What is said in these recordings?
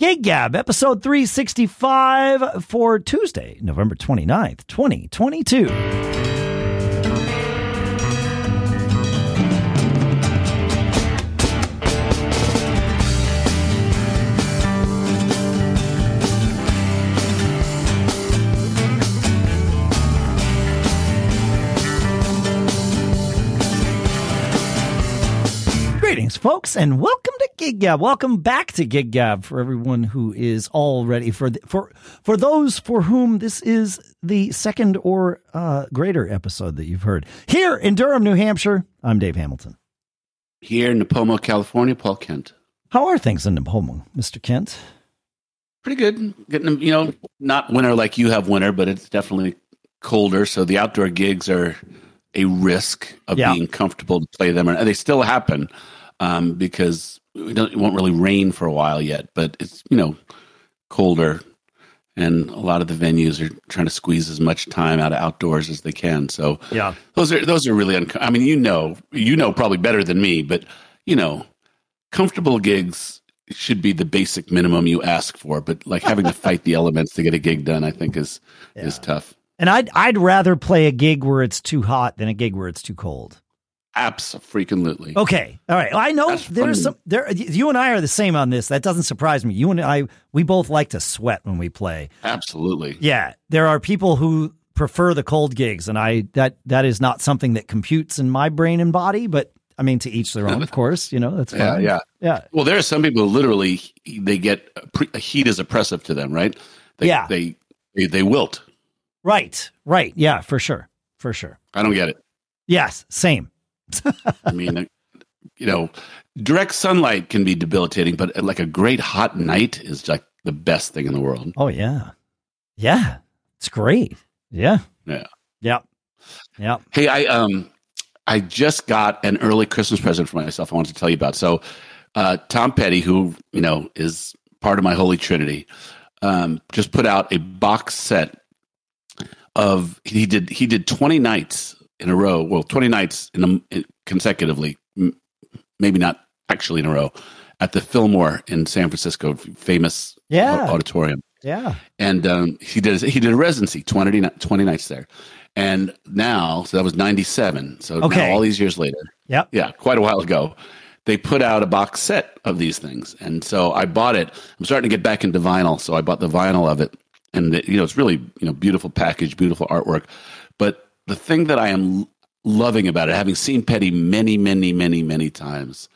Gig Gab, episode 365 for Tuesday, November 29th, 2022. Folks, and welcome to Gig Gab. Welcome back to Gig Gab for everyone who is all ready for the, for for those for whom this is the second or uh, greater episode that you've heard here in Durham, New Hampshire. I'm Dave Hamilton. Here in Nipomo, California, Paul Kent. How are things in Nipomo, Mister Kent? Pretty good. Getting you know, not winter like you have winter, but it's definitely colder. So the outdoor gigs are a risk of Yeah. being comfortable to play them, and they still happen um, because it won't really rain for a while yet. But it's you know colder, and a lot of the venues are trying to squeeze as much time out of outdoors as they can. So Yeah, those are those are really. Unco- I mean, you know, you know probably better than me, but you know, comfortable gigs should be the basic minimum you ask for. But like having to fight the elements to get a gig done, I think is is tough. and I'd I'd rather play a gig where it's too hot than a gig where it's too cold. Absolutely. Okay. All right. I know That's there's some there you and I are the same on this. That doesn't surprise me. You and I we both like to sweat when we play. Absolutely. Yeah. There are people who prefer the cold gigs and I that that is not something that computes in my brain and body, but I mean to each their own, of course, you know, that's fine. Yeah, yeah. Yeah. Well, there are some people who literally they get pre- heat is oppressive to them, right? They, Yeah. They, they they wilt. Right. Right. Yeah, for sure. For sure. I don't get it. Yes, same. I mean, you know, direct sunlight can be debilitating, but like a great hot night is like the best thing in the world. Oh yeah. Yeah. It's great. Yeah. Yeah. Yep. Yep. Hey, I um, I just got an early Christmas present for myself. I wanted to tell you about. So, uh, Tom Petty, who you know is part of my holy trinity, um, just put out a box set of he did he did twenty nights in a row. Well, twenty nights in a, consecutively, m- maybe not actually in a row, at the Fillmore in San Francisco, famous Yeah. auditorium Yeah. and um, he did he did a residency 20, 20 nights there and now so that was 97 so Okay. all these years later Yep. yeah quite a while ago they put out a box set of these things and so i bought it i'm starting to get back into vinyl so i bought the vinyl of it and it, you know it's really you know beautiful package beautiful artwork but the thing that i am loving about it having seen petty many many many many times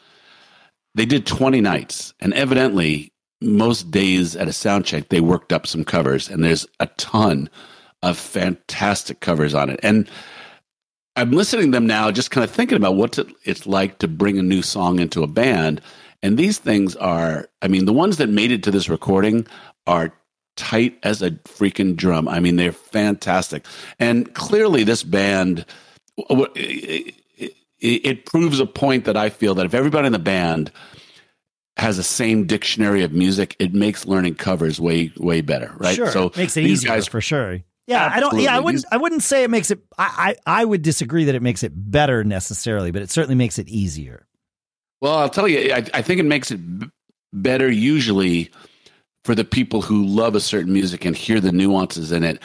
they did 20 nights and evidently most days at a sound check they worked up some covers and there's a ton of fantastic covers on it. And i'm listening to them now just kind of thinking about what it's like to bring a new song into a band and these things are i mean the ones that made it to this recording are tight as a freaking drum i mean they're fantastic and clearly this band it, it, it proves a point that i feel that if everybody in the band has the same dictionary of music, it makes learning covers way way better, right? Sure. So makes it easier guys, for sure. Yeah, I don't. Yeah, I wouldn't. I wouldn't say it makes it. I, I I would disagree that it makes it better necessarily, but it certainly makes it easier. well, I'll tell you, I, I think it makes it b- better usually for the people who love a certain music and hear the nuances in it.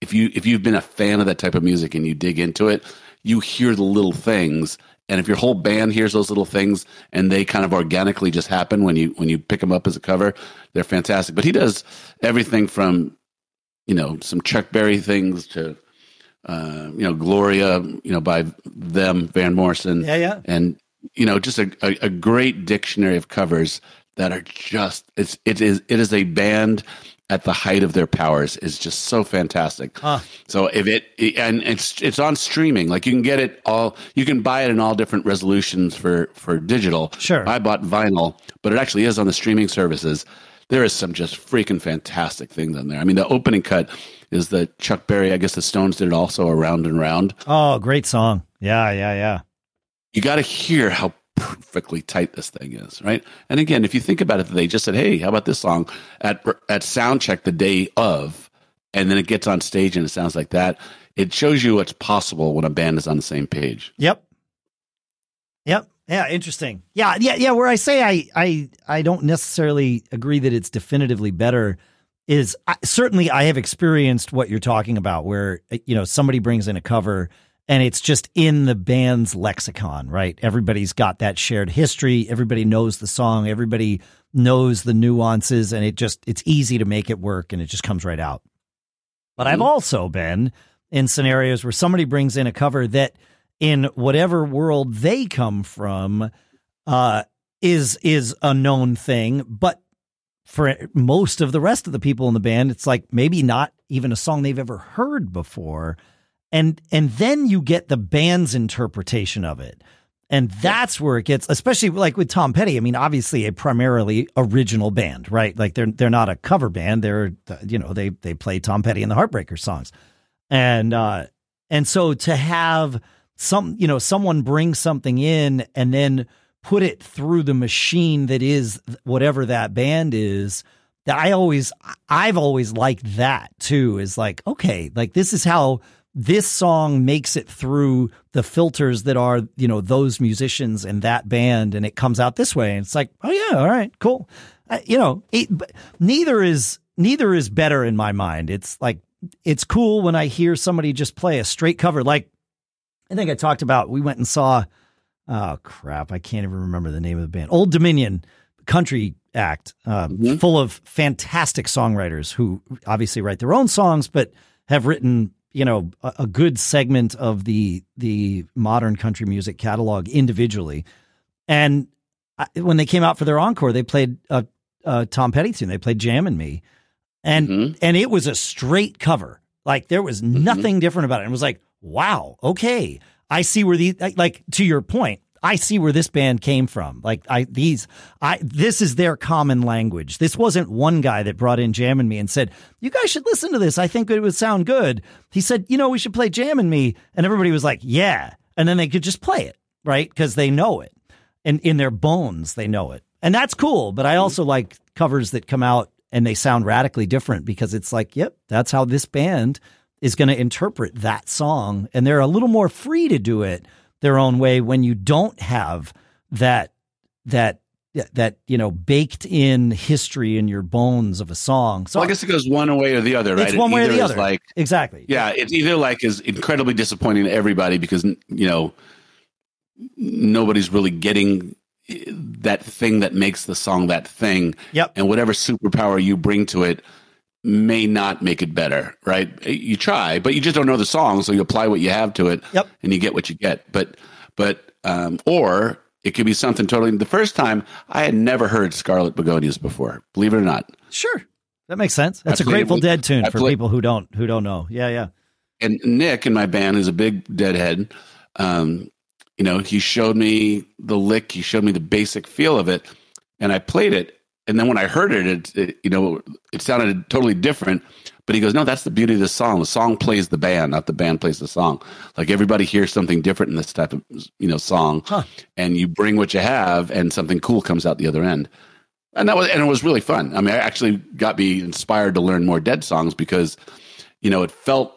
If you if you've been a fan of that type of music and you dig into it, you hear the little things. And if your whole band hears those little things and they kind of organically just happen when you when you pick them up as a cover, they're fantastic. But he does everything from you know some Chuck Berry things to uh, you know Gloria, you know by them Van Morrison, Yeah, yeah. and you know just a, a, a great dictionary of covers that are just it's it is it is a band at the height of their powers is just so fantastic. Huh. So if it and it's it's on streaming, like you can get it all, you can buy it in all different resolutions for for digital. Sure. I bought vinyl, but it actually is on the streaming services. There is some just freaking fantastic things in there. I mean, the opening cut is the Chuck Berry. I guess the Stones did it also, around and round. Oh, great song. Yeah, yeah, yeah. You got to hear how perfectly tight this thing is, right? And again, if you think about it, they just said, "Hey, how about this song?" at at sound check the day of, and then it gets on stage and it sounds like that. It shows you what's possible when a band is on the same page. Yep. Yep. Yeah, interesting. Yeah, yeah, yeah. Where I say I, I, I don't necessarily agree that it's definitively better. Is I, certainly I have experienced what you're talking about, where you know somebody brings in a cover and it's just in the band's lexicon, right? Everybody's got that shared history. Everybody knows the song. Everybody knows the nuances, and it just it's easy to make it work, and it just comes right out. But I've also been in scenarios where somebody brings in a cover that in whatever world they come from uh, is is a known thing, but for most of the rest of the people in the band, it's like maybe not even a song they've ever heard before, and and then you get the band's interpretation of it. And that's where it gets, especially like with Tom Petty. I mean, obviously a primarily original band, right? Like they're they're not a cover band. They're you know they they play Tom Petty and the Heartbreakers songs, and uh, and so to have some you know someone bring something in and then put it through the machine that is whatever that band is that I always I've always liked that too is like okay like this is how this song makes it through the filters that are you know those musicians and that band and it comes out this way and it's like oh yeah all right cool uh, you know it, neither is neither is better in my mind it's like it's cool when I hear somebody just play a straight cover like I think I talked about we went and saw oh crap, I can't even remember the name of the band. Old Dominion country act, uh, mm-hmm. full of fantastic songwriters who obviously write their own songs, but have written you know a, a good segment of the the modern country music catalog individually. And I, when they came out for their encore, they played a, a Tom Petty tune. They played Jammin' Me," and mm-hmm. and it was a straight cover. Like there was mm-hmm. nothing mm-hmm. different about it. It was like wow, okay, I see where the like to your point. I see where this band came from. Like I these I this is their common language. This wasn't one guy that brought in Jammin' Me and said, "You guys should listen to this. I think it would sound good." He said, "You know, we should play Jammin' Me." And everybody was like, "Yeah." And then they could just play it, right? Cuz they know it. And in their bones, they know it. And that's cool, but I also like covers that come out and they sound radically different because it's like, "Yep, that's how this band is going to interpret that song and they're a little more free to do it their own way when you don't have that that that you know baked in history in your bones of a song. So well, I guess it goes one way or the other, right? It's one way or the other. Like exactly. Yeah, it's either like is incredibly disappointing to everybody because you know nobody's really getting that thing that makes the song that thing. Yep. And whatever superpower you bring to it may not make it better, right? You try, but you just don't know the song, so you apply what you have to it, yep. and you get what you get. But but um, or it could be something totally. The first time I had never heard Scarlet Begonias before, believe it or not. Sure, that makes sense. That's a Grateful Dead tune I for played, people who don't who don't know. Yeah, yeah. And Nick in my band is a big Deadhead. Um, you know, he showed me the lick. He showed me the basic feel of it, and I played it and then when I heard it, it, it, you know, it sounded totally different. But he goes, no, that's the beauty of the song. The song plays the band, not the band plays the song. Like everybody hears something different in this type of, you know, song, huh. and you bring what you have, and something cool comes out the other end. And that was, and it was really fun. I mean, I actually got me inspired to learn more Dead songs because, you know, it felt,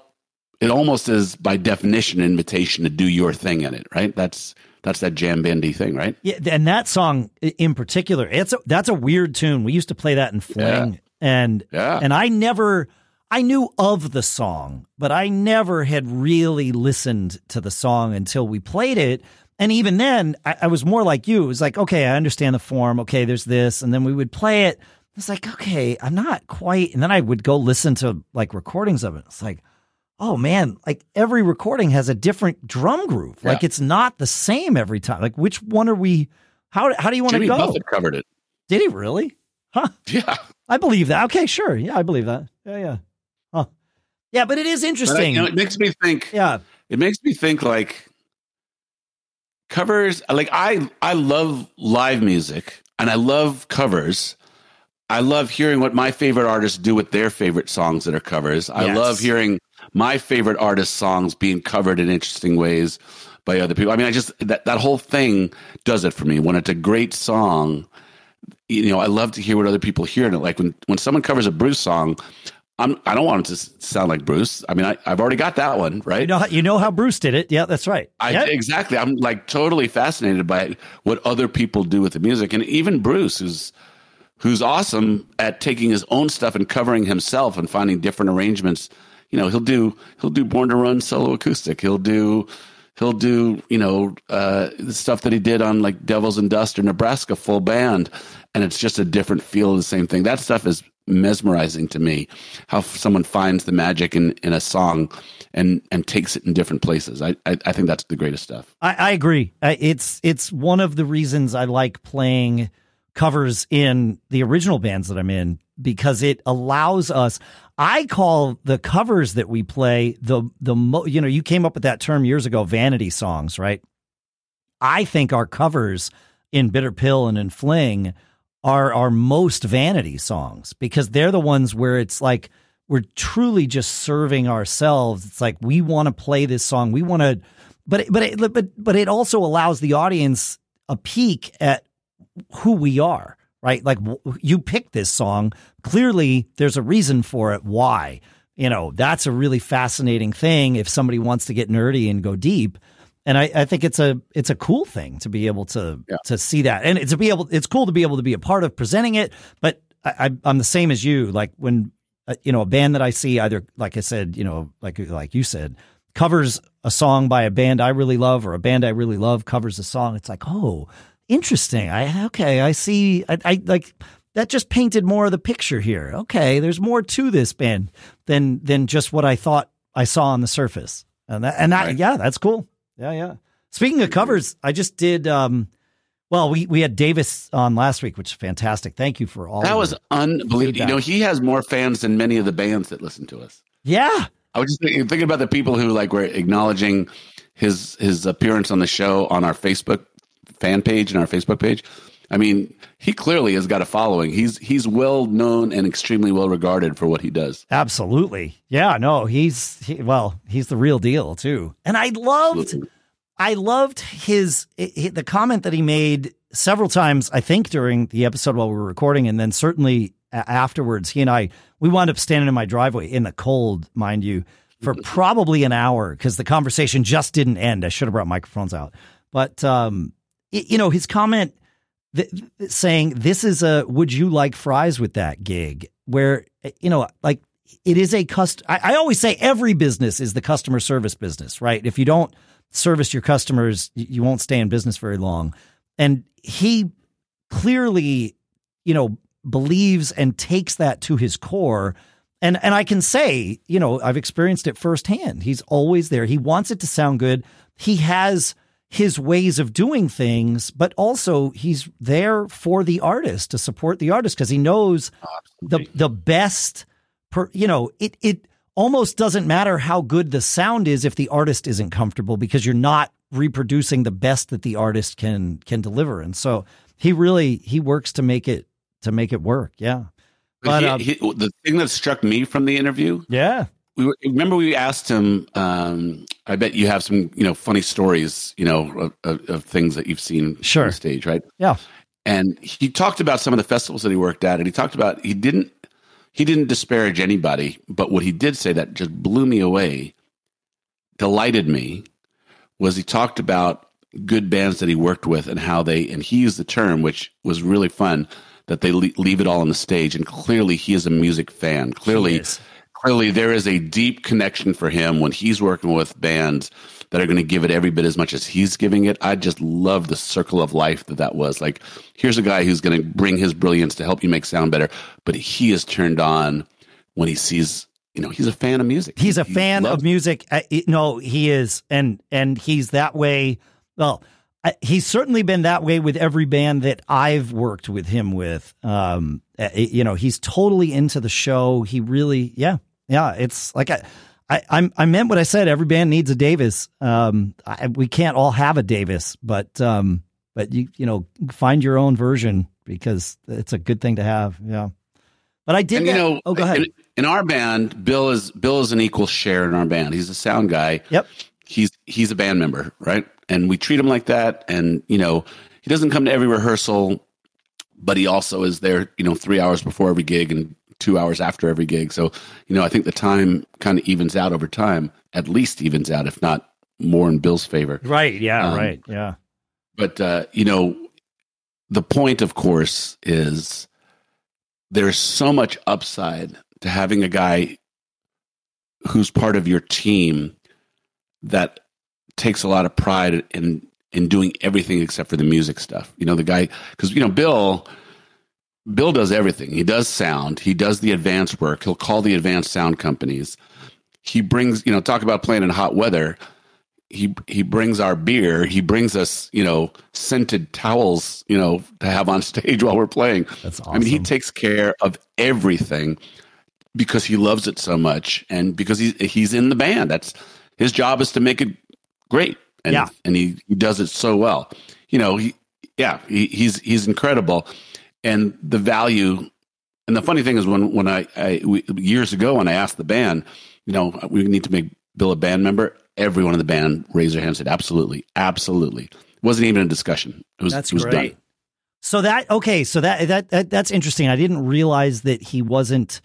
it almost is by definition an invitation to do your thing in it, right? That's that's that jam bandy thing, right? Yeah, and that song in particular, it's a, that's a weird tune. We used to play that in Fling, yeah. and yeah. and I never. I knew of the song, but I never had really listened to the song until we played it. And even then, I, I, was more like you. It was like, okay, I understand the form. Okay, there's this. And then we would play it. It's like, okay, I'm not quite. And then I would go listen to like recordings of it. It's like, oh man, like every recording has a different drum groove. Yeah. Like it's not the same every time. Like which one are we? How how do you want Jimmy to go? Buffett covered it. Did he really? Huh? Yeah, I believe that. Okay, sure. Yeah, I believe that. Yeah, yeah. Huh? Yeah, but it is interesting. I, you know, it makes me think. Yeah, it makes me think like covers. Like I I love live music and I love covers. I love hearing what my favorite artists do with their favorite songs that are covers. I love hearing my favorite artist songs being covered in interesting ways by other people. I mean, I just that that whole thing does it for me. When it's a great song, you know, I love to hear what other people hear in it. Like when when someone covers a Bruce song, I'm, I don't want it to sound like Bruce. I mean, I, have already got that one, right? You know, how, you know how Bruce did it. Yeah, that's right. I, yep. Exactly. I'm like totally fascinated by what other people do with the music. And even Bruce, who's, who's awesome at taking his own stuff and covering himself and finding different arrangements. You know, he'll do, he'll do Born to Run solo acoustic. He'll do, he'll do, you know, uh, the stuff that he did on like Devils and Dust or Nebraska full band. And it's just a different feel of the same thing. That stuff is mesmerizing to me how someone finds the magic in, in a song and and takes it in different places i i, I think that's the greatest stuff I, I agree it's it's one of the reasons i like playing covers in the original bands that i'm in because it allows us i call the covers that we play the the mo, you know you came up with that term years ago vanity songs right i think our covers in bitter pill and in fling are our most vanity songs because they're the ones where it's like we're truly just serving ourselves. It's like we want to play this song. We want to, but but it, but but it also allows the audience a peek at who we are. Right, like you picked this song. Clearly, there's a reason for it. Why? You know, that's a really fascinating thing. If somebody wants to get nerdy and go deep, and I, I, think it's a it's a cool thing to be able to yeah. to see that, and it's to be able it's cool to be able to be a part of presenting it. But I, am the same as you. Like when uh, you know a band that I see either, like I said, you know, like like you said, covers a song by a band I really love, or a band I really love covers a song. It's like, oh, interesting. I okay, I see. I, I like that just painted more of the picture here. Okay, there's more to this band than than just what I thought I saw on the surface. And that, and that, right. yeah, that's cool. Yeah, yeah. Speaking of covers, I just did. Um, well, we we had Davis on last week, which is fantastic. Thank you for all. That was unbelievable. You know, he has more fans than many of the bands that listen to us. Yeah, I was just thinking, thinking about the people who like were acknowledging his his appearance on the show on our Facebook fan page and our Facebook page. I mean, he clearly has got a following. He's he's well known and extremely well regarded for what he does. Absolutely. Yeah, no, he's he, well, he's the real deal too. And I loved Absolutely. I loved his, his the comment that he made several times I think during the episode while we were recording and then certainly afterwards he and I we wound up standing in my driveway in the cold, mind you, for probably an hour because the conversation just didn't end. I should have brought microphones out. But um you know, his comment th- saying this is a would you like fries with that gig? Where eh, you know like it is a cust I, I, always say every business is the customer service business right? If you don't service your customers you won't stay in business very long. And he clearly you know believes and takes that to his core. And and I can say you know I've experienced it firsthand. He's always there. He wants it to sound good. He has his ways of doing things, but also he's there for the artist to support the artist because he knows Absolutely. the the best. Per, you know, it it almost doesn't matter how good the sound is if the artist isn't comfortable because you're not reproducing the best that the artist can can deliver. And so he really he works to make it to make it work. Yeah. But, he, um, he, the thing that struck me from the interview, yeah, we remember we asked him. Um, I bet you have some, you know, funny stories, you know, of, of things that you've seen sure. on stage, right? Yeah. And he talked about some of the festivals that he worked at, and he talked about he didn't he didn't disparage anybody, but what he did say that just blew me away, delighted me, was he talked about good bands that he worked with and how they and he used the term which was really fun that they leave it all on the stage and clearly he is a music fan clearly clearly there is a deep connection for him when he's working with bands that are going to give it every bit as much as he's giving it. I just love the circle of life that that was. Like, here's a guy who's going to bring his brilliance to help you make sound better, but he is turned on when he sees. You know, he's a fan of music. He's a he fan of music. Uh, no, he is, and and he's that way. Well, he's certainly been that way with every band that I've worked with him with. Um, uh, you know, he's totally into the show. He really, yeah, yeah, it's like I, I, I'm, I meant what I said. Every band needs a Davis. Um, I, we can't all have a Davis, but, um, but you, you know, find your own version because it's a good thing to have. Yeah. But I did, and, you know, oh, go ahead. In, in, our band, Bill is, Bill is an equal share in our band. He's a sound guy. Yep. He's, he's a band member, right? And we treat him like that. And, you know, he doesn't come to every rehearsal, but he also is there, you know, three hours before every gig and two hours after every gig. So, you know, I think the time kind of evens out over time, at least evens out, if not more in Bill's favor. Right. Yeah. Um, right. Yeah. But, uh, you know, the point, of course, is there's so much upside to having a guy who's part of your team that takes a lot of pride in in doing everything except for the music stuff. You know, the guy because you know Bill Bill does everything. He does sound. He does the advanced work. He'll call the advanced sound companies. He brings, you know, talk about playing in hot weather he he brings our beer. He brings us, you know, scented towels, you know, to have on stage while we're playing. That's awesome. I mean, he takes care of everything because he loves it so much, and because he's he's in the band. That's his job is to make it great, and yeah. and he, he does it so well. You know, he yeah, he, he's he's incredible, and the value. And the funny thing is, when when I, I we, years ago when I asked the band, you know, we need to make Bill a band member everyone in the band raised their hand and said, absolutely, absolutely. It wasn't even a discussion. It was, that's it was great. Done. So that, okay. So that, that, that, that's interesting. I didn't realize that he wasn't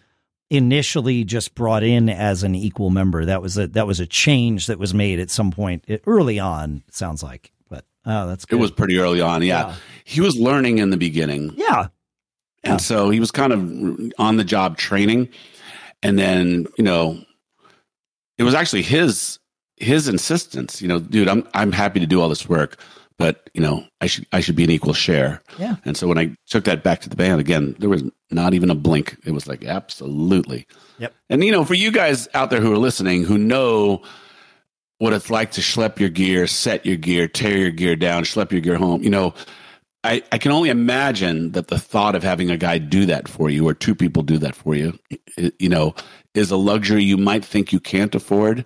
initially just brought in as an equal member. That was a, that was a change that was made at some point eh, early on, sounds like, oh, that's good. It was pretty early on. Yeah. yeah. He was learning in the beginning. Yeah. yeah. And so he was kind of on the job training. And then, you know, it was actually his his insistence, you know, dude, I'm I'm happy to do all this work, but you know, I should I should be an equal share. Yeah. And so when I took that back to the band again, there was not even a blink. It was like absolutely. Yep. And you know, for you guys out there who are listening, who know what it's like to schlep your gear, set your gear, tear your gear down, schlep your gear home, you know, I, I can only imagine that the thought of having a guy do that for you or two people do that for you, you know, is a luxury you might think you can't afford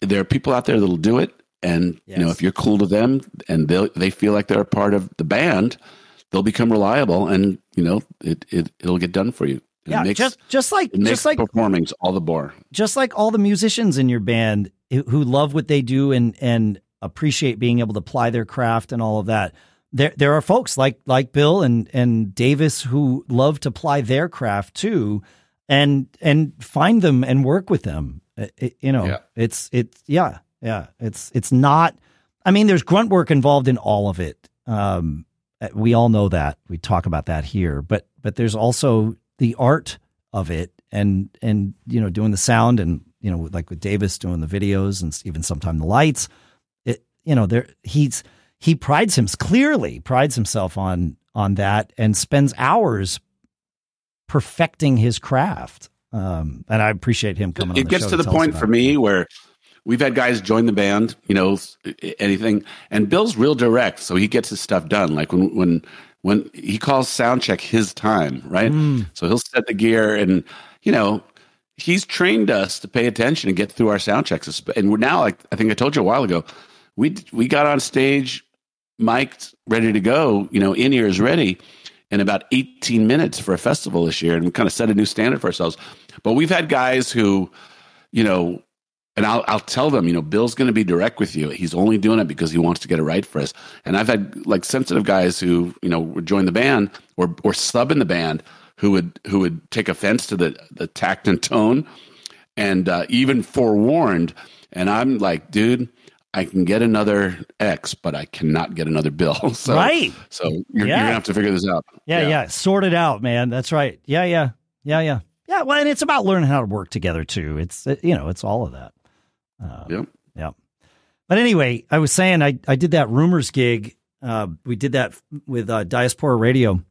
there are people out there that'll do it, and yes. you know if you're cool to them and they they feel like they're a part of the band, they'll become reliable, and you know it, it it'll get done for you. Yeah, makes, just just like just like performing all the more. Just like all the musicians in your band who love what they do and and appreciate being able to apply their craft and all of that. There there are folks like like Bill and and Davis who love to apply their craft too and and find them and work with them it, you know, yeah. it's it's yeah, yeah. It's it's not. I mean, there's grunt work involved in all of it. Um, we all know that. We talk about that here, but but there's also the art of it, and and you know, doing the sound, and you know, like with Davis doing the videos, and even sometimes the lights. It you know, there he's he prides himself clearly prides himself on on that, and spends hours perfecting his craft. Um, and I appreciate him coming. It gets to the point for me where we've had guys join the band, you know, anything, and Bill's real direct, so he gets his stuff done. Like when when when he calls sound check his time, right? Mm. So he'll set the gear, and you know, he's trained us to pay attention and get through our sound checks. And we're now, like I think I told you a while ago, we we got on stage, mic'd, ready to go. You know, in ears ready in about 18 minutes for a festival this year and kind of set a new standard for ourselves. But we've had guys who, you know, and I'll, I'll tell them, you know, Bill's going to be direct with you. He's only doing it because he wants to get it right for us. And I've had like sensitive guys who, you know, would join the band or, or sub in the band who would, who would take offense to the, the tact and tone and uh, even forewarned. And I'm like, dude, I can get another X, but I cannot get another bill. So, right. So you're, yeah. you're, gonna have to figure this out. Yeah, yeah, yeah, Sort it out, man. That's right. Yeah, yeah, yeah, yeah, yeah. Well, and it's about learning how to work together too. It's you know, it's all of that. Uh, yep. Yeah. But anyway, I was saying I I did that rumors gig. Uh, we did that with uh, Diaspora Radio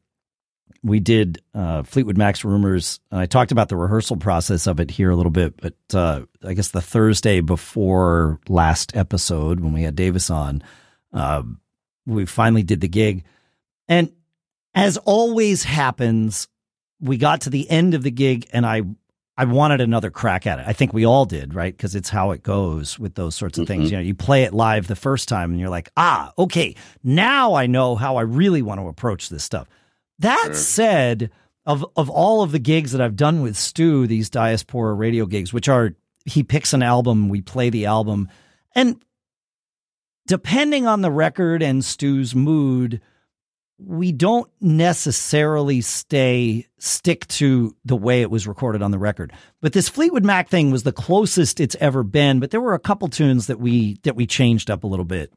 we did uh, Fleetwood Mac's rumors. I talked about the rehearsal process of it here a little bit, but uh, I guess the Thursday before last episode when we had Davis on, uh, we finally did the gig, and as always happens, we got to the end of the gig, and I I wanted another crack at it. I think we all did, right? Because it's how it goes with those sorts of mm-hmm. things. You know, you play it live the first time, and you're like, ah, okay, now I know how I really want to approach this stuff. That sure. said, of of all of the gigs that I've done with Stu, these diaspora radio gigs, which are he picks an album, we play the album, and depending on the record and Stu's mood, we don't necessarily stay stick to the way it was recorded on the record. But this Fleetwood Mac thing was the closest it's ever been, but there were a couple tunes that we that we changed up a little bit.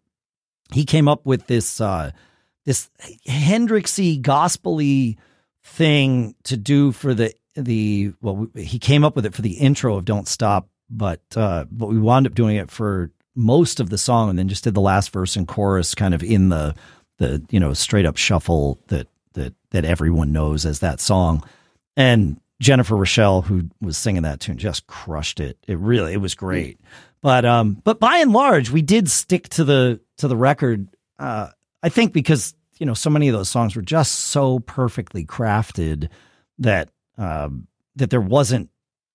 He came up with this uh this Hendrixy gospely thing to do for the the well he came up with it for the intro of Don't Stop, but uh but we wound up doing it for most of the song and then just did the last verse and chorus kind of in the the you know straight up shuffle that that that everyone knows as that song. And Jennifer Rochelle, who was singing that tune, just crushed it. It really it was great. But um, but by and large, we did stick to the to the record. Uh, I think because you know so many of those songs were just so perfectly crafted that um, that there wasn't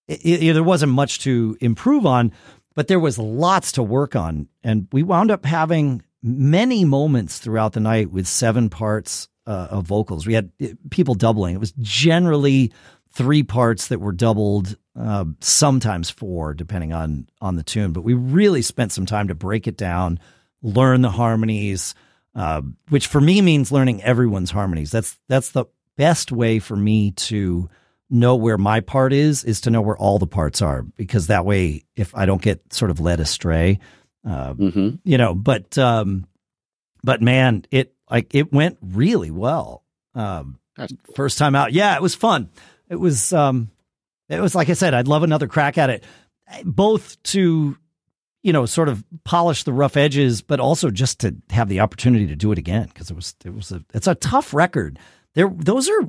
it, it, there wasn't much to improve on, but there was lots to work on, and we wound up having many moments throughout the night with seven parts uh, of vocals. We had uh, people doubling. It was generally three parts that were doubled, uh, sometimes four, depending on on the tune. But we really spent some time to break it down, learn the harmonies, uh, which for me means learning everyone's harmonies. That's that's the best way for me to know where my part is is to know where all the parts are because that way if i don't get sort of led astray uh, mm-hmm. You know, but um, but man, it like it went really well. Um, first time out, yeah, it was fun. It was um, it was like I said, I'd love another crack at it, both to you know sort of polish the rough edges, but also just to have the opportunity to do it again because it was it was a it's a tough record. There, those are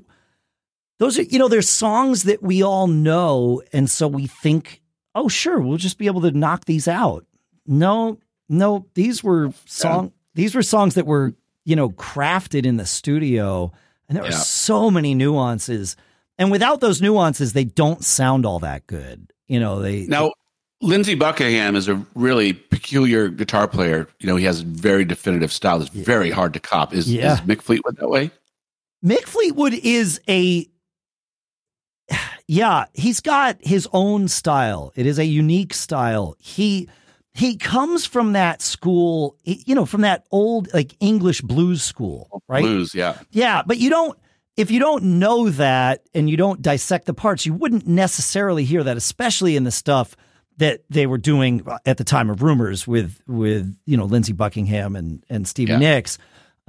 those are you know there's songs that we all know, and so we think, oh sure, we'll just be able to knock these out no, no, these were oh, song. Yeah. These were songs that were you know crafted in the studio, and there yeah. are so many nuances. And without those nuances, they don't sound all that good. You know, they now. Lindsey Buckingham is a really peculiar guitar player. You know, he has a very definitive style that's very hard to cop. Is, yeah. is Mick Fleetwood that way? Mick Fleetwood is a yeah, he's got his own style. It is a unique style. He he comes from that school, you know, from that old like English blues school, right? Blues, yeah. Yeah, but you don't if you don't know that and you don't dissect the parts, you wouldn't necessarily hear that, especially in the stuff that they were doing at the time of rumors with with you know Lindsey Buckingham and and Stevie yeah. Nicks.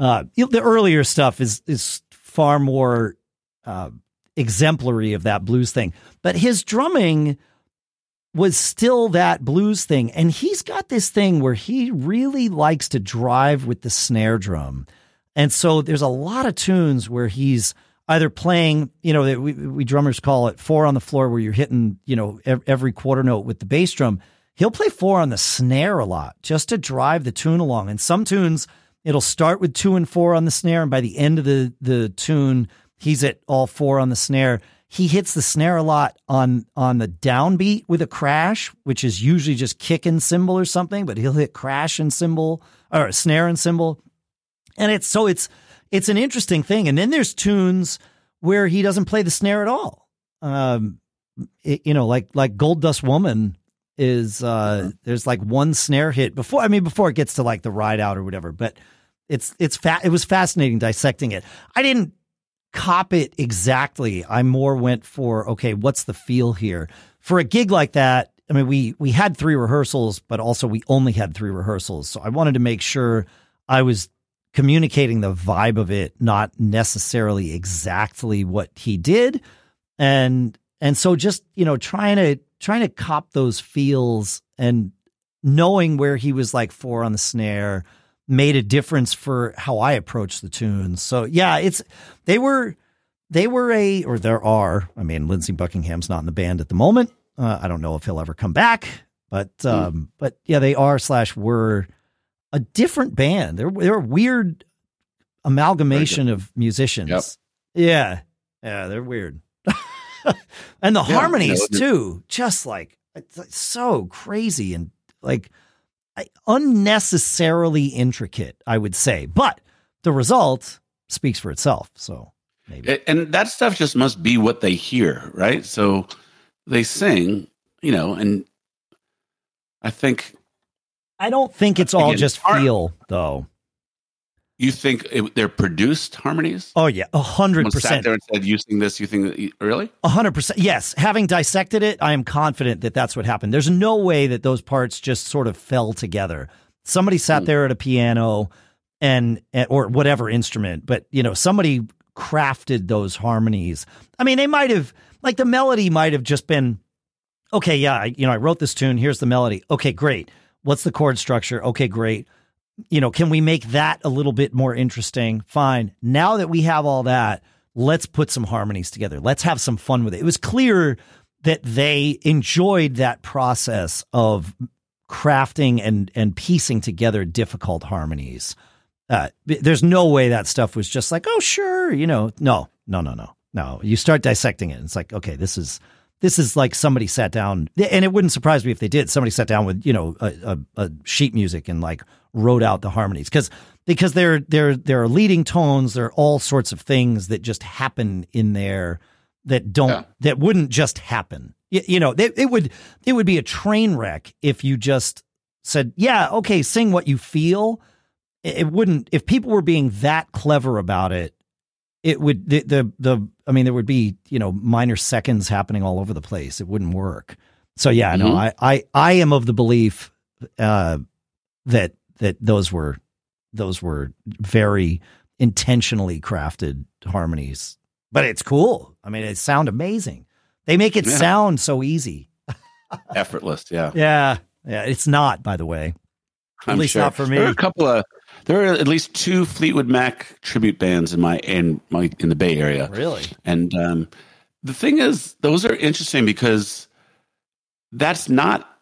Uh, the earlier stuff is is far more uh, exemplary of that blues thing, but his drumming was still that blues thing. And he's got this thing where he really likes to drive with the snare drum. And so there's a lot of tunes where he's either playing, you know, we, we drummers call it four on the floor where you're hitting, you know, every quarter note with the bass drum. He'll play four on the snare a lot just to drive the tune along. And some tunes, it'll start with two and four on the snare. And by the end of the, the tune, he's at all four on the snare he hits the snare a lot on on the downbeat with a crash, which is usually just kick and cymbal or something, but he'll hit crash and cymbal or snare and cymbal. And it's so it's it's an interesting thing. And then there's tunes where he doesn't play the snare at all. Um, it, you know, like like Gold Dust Woman is uh mm-hmm. there's like one snare hit before I mean before it gets to like the ride out or whatever, but it's it's fa- it was fascinating dissecting it. I didn't cop it exactly. I more went for okay, what's the feel here for a gig like that? I mean, we we had three rehearsals, but also we only had three rehearsals, so I wanted to make sure I was communicating the vibe of it, not necessarily exactly what he did, and and so just you know trying to trying to cop those feels and knowing where he was like four on the snare made a difference for how I approach the tunes. So yeah, it's they were they were a or there are. I mean, Lindsey Buckingham's not in the band at the moment. Uh, I don't know if he'll ever come back, but hmm. um, mm. but yeah, they are slash were a different band. They're they're a weird amalgamation of musicians. Yep. Yeah, yeah, they're weird. and the yeah, harmonies no, too, just like it's so crazy and like unnecessarily intricate, I would say. But the result speaks for itself. So maybe. And that stuff just must be what they hear, right? So they sing, you know, and I think. I don't think it's all again, just feel, though. You think it, they're produced harmonies? Oh yeah, a hundred percent. there and said, "You sing this? You think that really?" A hundred percent. Yes. Having dissected it, I am confident that that's what happened. There's no way that those parts just sort of fell together. Somebody sat Hmm. there at a piano and, and- or whatever instrument, but you know, somebody crafted those harmonies. I mean, they might have like the melody might have just been, okay, yeah, I, you know, I wrote this tune. Here's the melody. Okay, great. What's the chord structure? Okay, great. You know, can we make that a little bit more interesting? Fine. Now that we have all that, let's put some harmonies together. Let's have some fun with it. It was clear that they enjoyed that process of crafting and and piecing together difficult harmonies. Uh, there's no way that stuff was just like, oh sure, you know, no, no, no, no, no. You start dissecting it, and it's like, okay, this is this is like somebody sat down, and it wouldn't surprise me if they did. Somebody sat down with you know a, a, a sheet music and like wrote out the harmonies because because there there there are leading tones, there are all sorts of things that just happen in there that don't Yeah. that wouldn't just happen. You, you know, it, it would it would be a train wreck if you just said, "Yeah, okay, sing what you feel." It, it wouldn't if people were being that clever about it. It would the, the the I mean there would be you know minor seconds happening all over the place. It wouldn't work. So yeah, no, Mhm. I I I am of the belief uh, that that those were those were very intentionally crafted harmonies. But it's cool. I mean, it sound amazing. They make it Yeah. sound so easy. Effortless, yeah. Yeah, yeah. It's not, by the way. At I'm least sure. not for me. There are a couple of there are at least two Fleetwood Mac tribute bands in my in my in the Bay Area, Really? and um, the thing is, those are interesting because that's not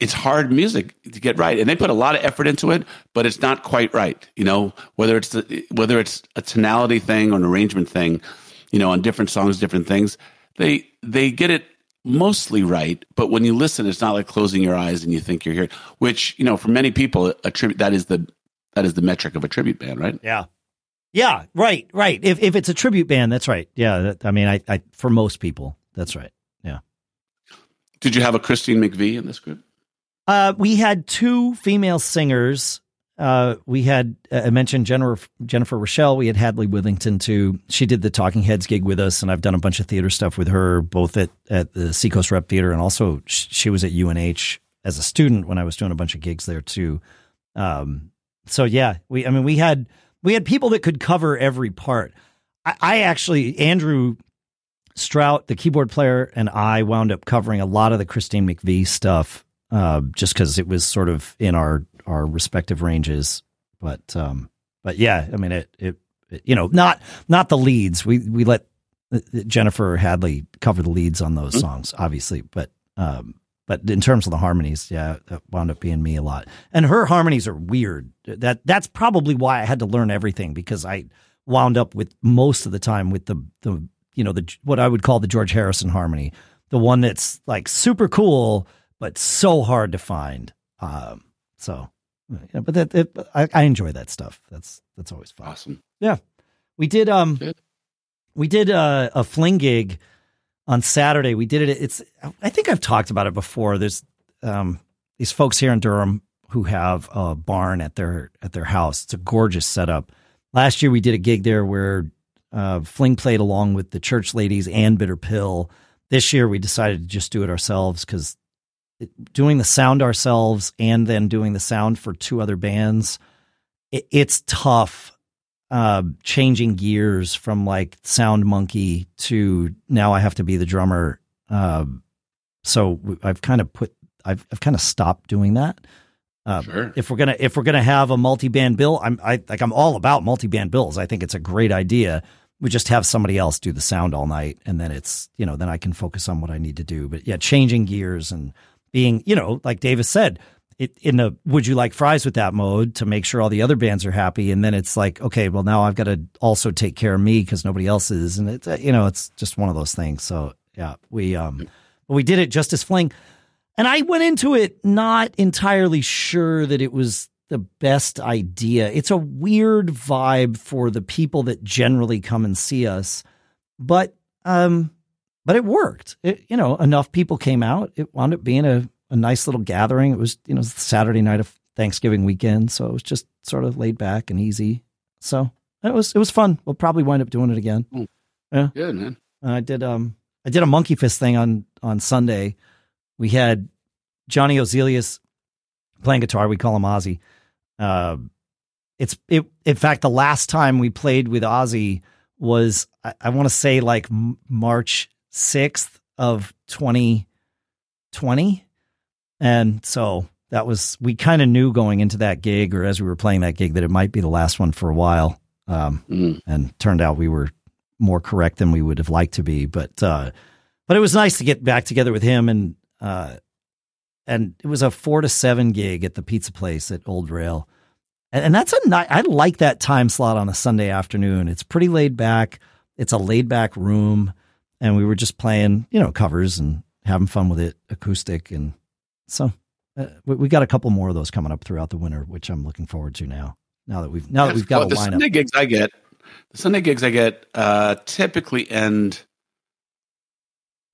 it's hard music to get right, and they put a lot of effort into it, but it's not quite right. You know, whether it's the, whether it's a tonality thing or an arrangement thing, you know, on different songs, different things, they they get it mostly right. But when you listen, it's not like closing your eyes and you think you're here Which you know, for many people, a tribute that is the that is the metric of a tribute band, right? Yeah. Yeah, right, right. If if it's a tribute band, that's right. Yeah, that, I mean, I, I for most people, that's right. Did you have a Christine McVie in this group? Uh, we had two female singers. Uh, we had uh, I mentioned Jennifer Jennifer Rochelle. We had Hadley Withington too. She did the Talking Heads gig with us, and I've done a bunch of theater stuff with her, both at at the Seacoast Rep Theater, and also she was at UNH as a student when I was doing a bunch of gigs there too. Um, so yeah, we I mean we had we had people that could cover every part. I, I actually Andrew Strout, the keyboard player, and I wound up covering a lot of the Christine McVie stuff, uh, just because it was sort of in our our respective ranges. But um, but yeah, I mean it, it it you know not not the leads. We we let uh, Jennifer Hadley cover the leads on those songs, obviously, but um, but in terms of the harmonies, yeah, that wound up being me a lot. And her harmonies are weird. That that's probably why I had to learn everything because I wound up with most of the time with the the you know the what I would call the George Harrison harmony, the one that's like super cool but so hard to find. Um, so, yeah, but that it, I, I enjoy that stuff. That's that's always fun. Awesome. Yeah, we did um Good. we did uh, a fling gig on Saturday. We did it. It's I think I've talked about it before. There's um these folks here in Durham who have a barn at their at their house. It's a gorgeous setup. Last year we did a gig there where uh, Fling played along with the church ladies and Bitter Pill. This year we decided to just do it ourselves because doing the sound ourselves and then doing the sound for two other bands, it, it's tough uh, changing gears from like Sound Monkey to now I have to be the drummer. Uh, so I've kind of put I've I've kind of stopped doing that. Uh, Sure. If we're gonna if we're gonna have a multi band bill, I'm I like I'm all about multi band bills. I think it's a great idea. We just have somebody else do the sound all night, and then it's you know then I can focus on what I need to do. But yeah, changing gears and being you know like Davis said, it, in the would you like fries with that mode to make sure all the other bands are happy, and then it's like okay, well now I've got to also take care of me because nobody else is, and it's uh, you know it's just one of those things. So yeah, we um we did it just as Fling. And I went into it not entirely sure that it was the best idea. It's a weird vibe for the people that generally come and see us, but um, but it worked. It, you know, enough people came out. It wound up being a, a nice little gathering. It was you know Saturday night of Thanksgiving weekend, so it was just sort of laid back and easy. So it was it was fun. We'll probably wind up doing it again. Mm. Yeah, Good man. I did um I did a monkey fist thing on on Sunday. We had Johnny Ozelius playing guitar. We call him Ozzy. Uh, it's it. In fact, the last time we played with Ozzy was I, I want to say like March sixth of twenty twenty, and so that was we kind of knew going into that gig or as we were playing that gig that it might be the last one for a while. Um, Mm. and turned out we were more correct than we would have liked to be. But uh, but it was nice to get back together with him and uh, and it was a four to seven gig at the pizza place at Old Rail, and, and that's a night. I like that time slot on a Sunday afternoon. It's pretty laid back. It's a laid back room, and we were just playing you know covers and having fun with it, acoustic, and so. Uh, we, we got a couple more of those coming up throughout the winter, which I'm looking forward to now. Now that we've now that we've got Well, a the lineup. Sunday gigs I get, the Sunday gigs I get uh, typically end.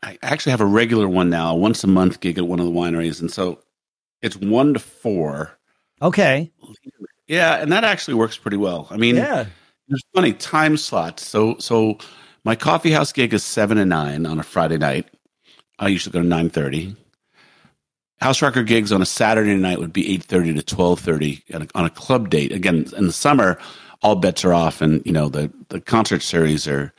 I actually have a regular one now, a once a month gig at one of the wineries, and so it's one to four. Okay. Yeah, and that actually works pretty well. I mean, Yeah. there's funny time slots. So, so my coffee house gig is seven to nine on a Friday night. I usually go to nine thirty. House rocker gigs on a Saturday night would be eight thirty to twelve thirty on a club date. Again, in the summer, all bets are off, and you know the the concert series are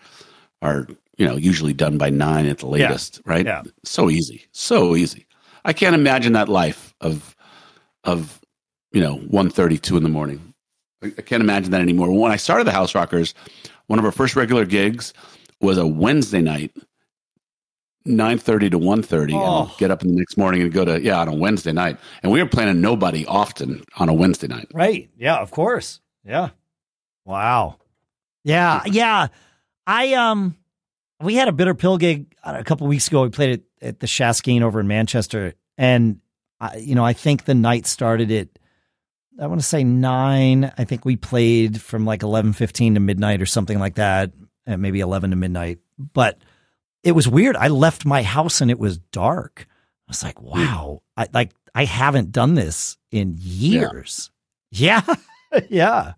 are you know usually done by nine at the latest, right? Yeah. So easy, so easy. I can't imagine that life of of you know one thirty two in the morning. I, I can't imagine that anymore. When I started the House Rockers, one of our first regular gigs was a Wednesday night, nine thirty to one thirty, Oh. and get up in the next morning and go to yeah on a Wednesday night. And we were playing a nobody often on a Wednesday night. Right. Yeah, of course. Yeah. Wow. Yeah, yeah. I um we had a bitter pill gig uh, a couple weeks ago. We played it at the Shaskeen over in Manchester and I, you know, I think the night started at I want to say 9. I think we played from like 11:15 to midnight or something like that, and maybe 11 to midnight. But it was weird. I left my house and it was dark. I was like, wow. I like I haven't done this in years. Yeah. yeah.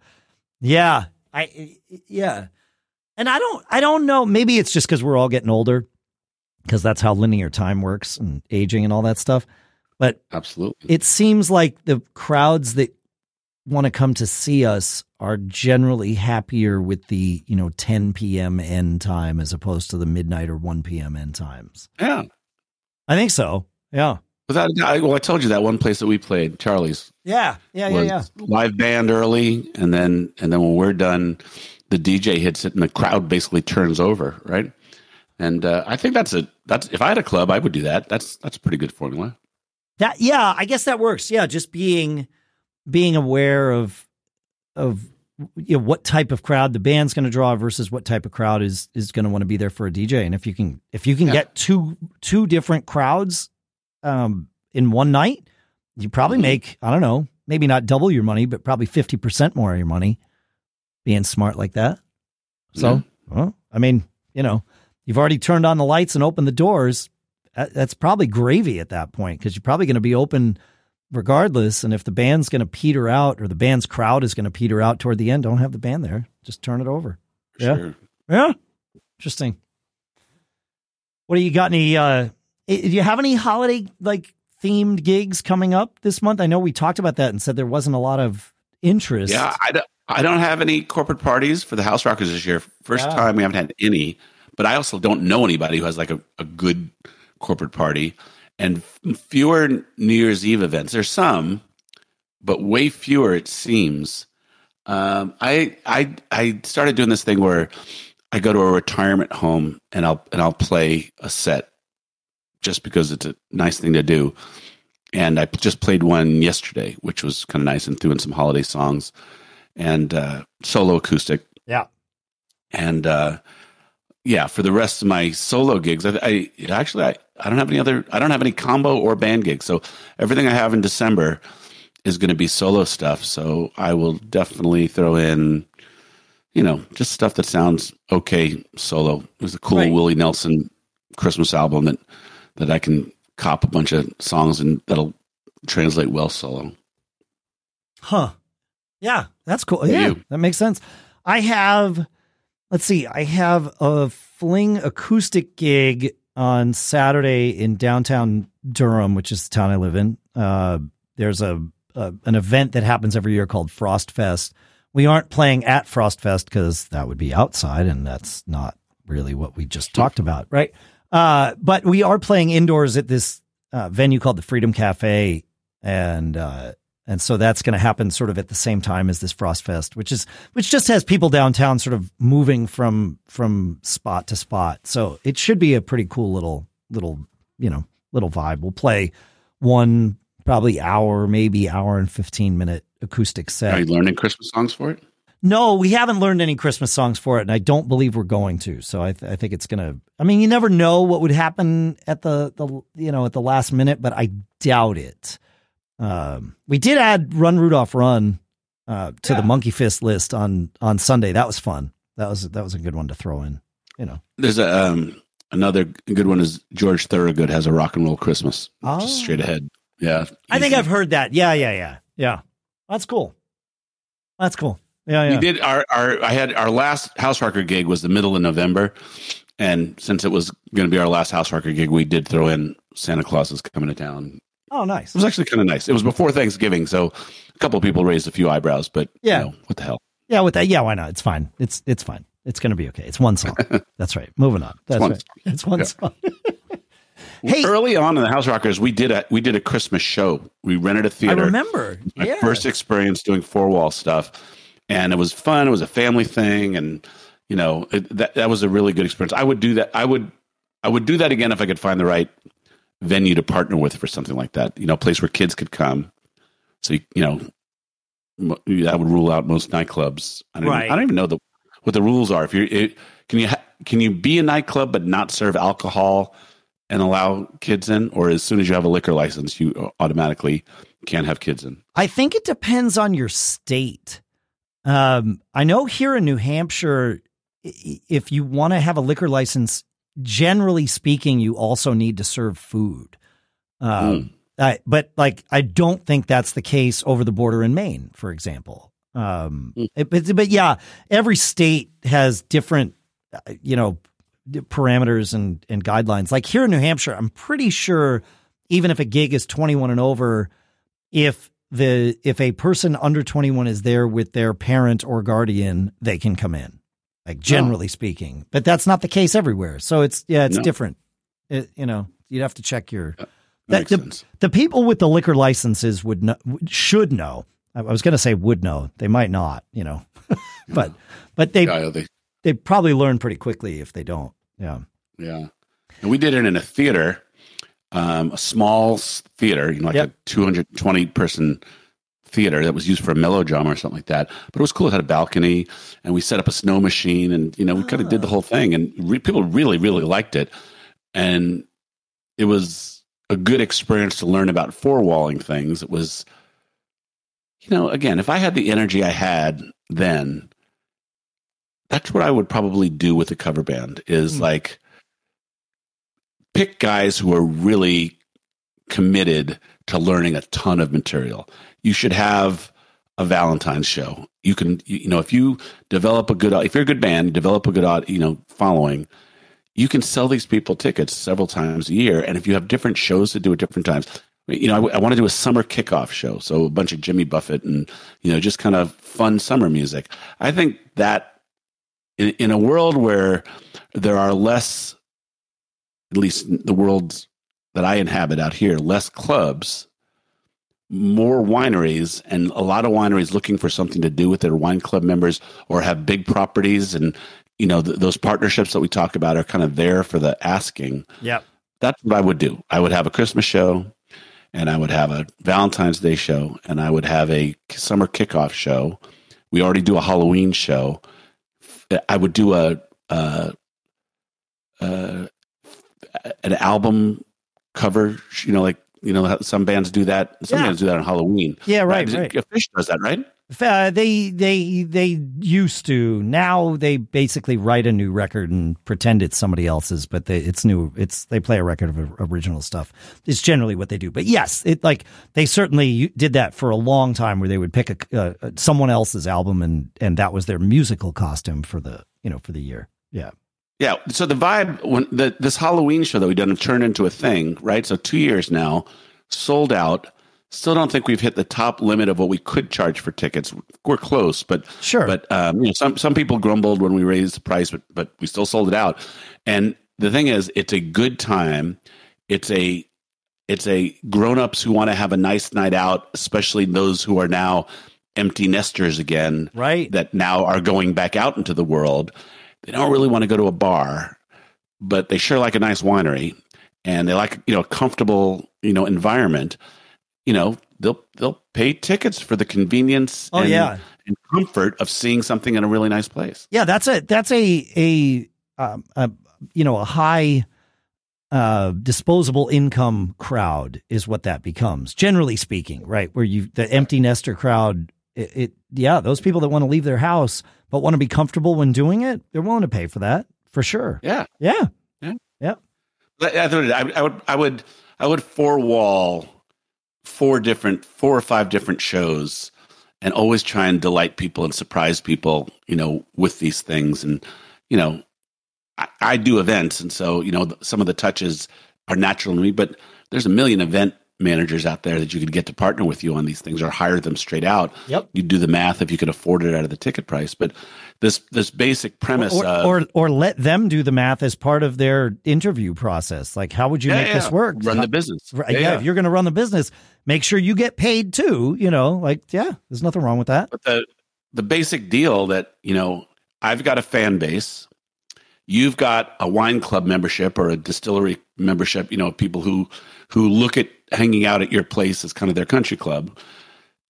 Yeah. I yeah. And I don't I don't know, maybe it's just cuz we're all getting older because that's how linear time works and aging and all that stuff. But Absolutely. it seems like the crowds that want to come to see us are generally happier with the, you know, 10 p.m. end time as opposed to the midnight or 1 p.m. end times. yeah. I think so. Yeah. Without doubt, well, I told you that one place that we played, Charlie's, Yeah. Yeah. Yeah. Yeah. live band early, and then and then when we're done, the DJ hits it, and the crowd basically turns over, right? And uh, I think that's a that's if I had a club, I would do that. That's that's a pretty good formula. That yeah, I guess that works. Yeah, just being being aware of of you know what type of crowd the band's going to draw versus what type of crowd is is going to want to be there for a DJ. And if you can if you can Yeah. get two two different crowds um in one night, you probably Mhm. make I don't know, maybe not double your money, but probably 50% more of your money being smart like that. So, well, I mean, you know, you've already turned on the lights and opened the doors. That's probably gravy at that point because you're probably going to be open regardless. And if the band's going to peter out or the band's crowd is going to peter out toward the end, don't have the band there. Just turn it over. Yeah. Sure. Yeah. Interesting. What do you got? Any, uh, do you have any holiday like themed gigs coming up this month? I know we talked about that and said there wasn't a lot of interest. Yeah, I don't, I don't have any corporate parties for the House Rockers this year. First Yeah. time we haven't had any, but I also don't know anybody who has like a, a good corporate party and f- fewer New Year's Eve events. There's some, but way fewer it seems. Um, I I I started doing this thing where I go to a retirement home and I'll and I'll play a set just because it's a nice thing to do. And I just played one yesterday, which was kind of nice, and threw in some holiday songs and uh, solo acoustic. Yeah. And uh, yeah, for the rest of my solo gigs, I, I actually I, I don't have any other I don't have any combo or band gigs. So everything I have in December is going to be solo stuff. So I will definitely throw in, you know, just stuff that sounds okay solo. There's a cool Right. Willie Nelson Christmas album that that I can cop a bunch of songs and that'll translate well solo. Huh. Yeah, that's cool. Yeah, you? that makes sense. I have, let's see, I have a fling acoustic gig on Saturday in downtown Durham, which is the town I live in. Uh, there's a, a an event that happens every year called Frost Fest. We aren't playing at Frost Fest because that would be outside, and that's not really what we just talked about, right? Uh, but we are playing indoors at this uh, venue called the Freedom Cafe, and uh, and so that's going to happen sort of at the same time as this Frost Fest, which is which just has people downtown sort of moving from from spot to spot. So it should be a pretty cool little little you know little vibe. We'll play one probably hour, maybe hour and fifteen minute acoustic set. Are you learning Christmas songs for it? No, we haven't learned any Christmas songs for it, and I don't believe we're going to. So I, th- I think it's gonna. I mean, you never know what would happen at the the you know at the last minute, but I doubt it. Um, we did add "Run Rudolph Run" uh, to the Monkey Fist list on on Sunday. That was fun. That was that was a good one to throw in. You know, There's a um, another good one is George Thorogood has a rock and roll Christmas. Oh. Just straight ahead. Yeah. I think. I've heard that. Yeah, yeah, yeah, yeah. That's cool. That's cool. Yeah, yeah. We did our, our I had our last house rocker gig was the middle of November. And since it was going to be our last house rocker gig, we did throw in Santa Claus is coming to town. Oh, nice. It was actually kind of nice. It was before Thanksgiving, so a couple of people raised a few eyebrows, but Yeah. you know, what the hell? Yeah, with that. Yeah, why not? It's fine. It's it's fine. It's going to be okay. It's one song. That's right. Moving on. That's one right. It's one Yeah. song. hey, Early on in the House Rockers, we did a we did a Christmas show. We rented a theater. I remember. my yeah. first experience doing four wall stuff, and it was fun. It was a family thing, and you know it, that that was a really good experience. I would do that. I would I would do that again if I could find the right venue to partner with for something like that. You know, a place where kids could come. So you, you know, that would rule out most nightclubs. I don't, Right. even, I don't even know the what the rules are. If you're it, can you ha- can you be a nightclub but not serve alcohol and allow kids in, or as soon as you have a liquor license, you automatically can't have kids in? I think it depends on your state. Um, I know here in New Hampshire, i- i- if you want to have a liquor license, generally speaking, you also need to serve food. Um, I, but like, I don't think that's the case over the border in Maine, for example. Um, Mm. it- but, but yeah, every state has different, uh, you know, parameters and, and guidelines. Like here in New Hampshire, I'm pretty sure even if a gig is 21 and over, if the if a person under 21 is there with their parent or guardian, they can come in. Like generally speaking, but that's not the case everywhere. So it's yeah, it's No. different. It, you know, you'd have to check your That that- the, sense. the people with the liquor licenses would know, should know. I I was going to say would know. They might not, you know, but but they Yeah, they, they probably learn pretty quickly if they don't. Yeah. yeah. And we did it in a theater, um, a small theater, you know, like Yep. a 220 person theater that was used for a melodrama or something like that. But it was cool. It had a balcony and we set up a snow machine and, you know, we kind of did the whole thing and re- people really, really liked it. And it was a good experience to learn about four walling things. It was, you know, again, if I had the energy I had then, that's what I would probably do with a cover band is Hmm. like pick guys who are really committed to learning a ton of material. You should have a Valentine's show. You can, you know, if you develop a good, if you're a good band, develop a good, uh, you know, following, you can sell these people tickets several times a year. And if you have different shows to do at different times, you know, I, want to do a summer kickoff show. So a bunch of Jimmy Buffett and, you know, just kind of fun summer music. I think that in, in a world where there are less, at least the world that I inhabit out here, less clubs, more wineries, and a lot of wineries looking for something to do with their wine club members or have big properties. And, you know, th- those partnerships that we talk about are kind of there for the asking. Yep. That's what I would do. I would have a Christmas show and I would have a Valentine's Day show and I would have a summer kickoff show. We already do a Halloween show. I would do a, a, a an album cover, you know, like you know some bands do that. Some Yeah. bands do that on Halloween. Yeah. Right. Uh, Right. Phish does that, right? Uh, they they they used to. Now they basically write a new record and pretend it's somebody else's, but they, it's new. It's they play a record of original stuff. It's generally what they do. But yes, it like they certainly did that for a long time, where they would pick a uh, someone else's album and and that was their musical costume for the you know for the year. Yeah. Yeah. So the vibe when the, this Halloween show that we've done turned into a thing, right? So two years now, sold out Still don't think we've hit the top limit of what we could charge for tickets. We're close, but sure. But um, you know, some some people grumbled when we raised the price, but but we still sold it out. And the thing is, it's a good time. It's a it's a grown-ups who want to have a nice night out, especially those who are now empty nesters again, right? That now are going back out into the world. They don't really want to go to a bar, but they sure like a nice winery, and they like you know a comfortable you know environment you know they'll they'll pay tickets for the convenience oh, and, yeah. and comfort of seeing something in a really nice place. Yeah, that's a that's a a, um, a you know a high uh, disposable income crowd is what that becomes. Generally speaking, right? Where you the empty nester crowd. It, it yeah, those people that want to leave their house but want to be comfortable when doing it, they're willing to pay for that for sure. Yeah, yeah, yeah, yeah. I, I would I would I would four wall four different, four or five different shows and always try and delight people and surprise people, you know, with these things. And, you know, I, I do events. And so, you know, some of the touches are natural to me, but there's a million event managers out there that you could get to partner with you on these things or hire them straight out. Yep. You do the math if you could afford it out of the ticket price. But this this basic premise or, of, or or let them do the math as part of their interview process. Like how would you yeah, make yeah. this work? Run the business. Yeah, yeah, if you're going to run the business, make sure you get paid too, you know, like yeah, there's nothing wrong with that. But the the basic deal that, you know, I've got a fan base you've got a wine club membership or a distillery membership, you know, people who who look at hanging out at your place as kind of their country club.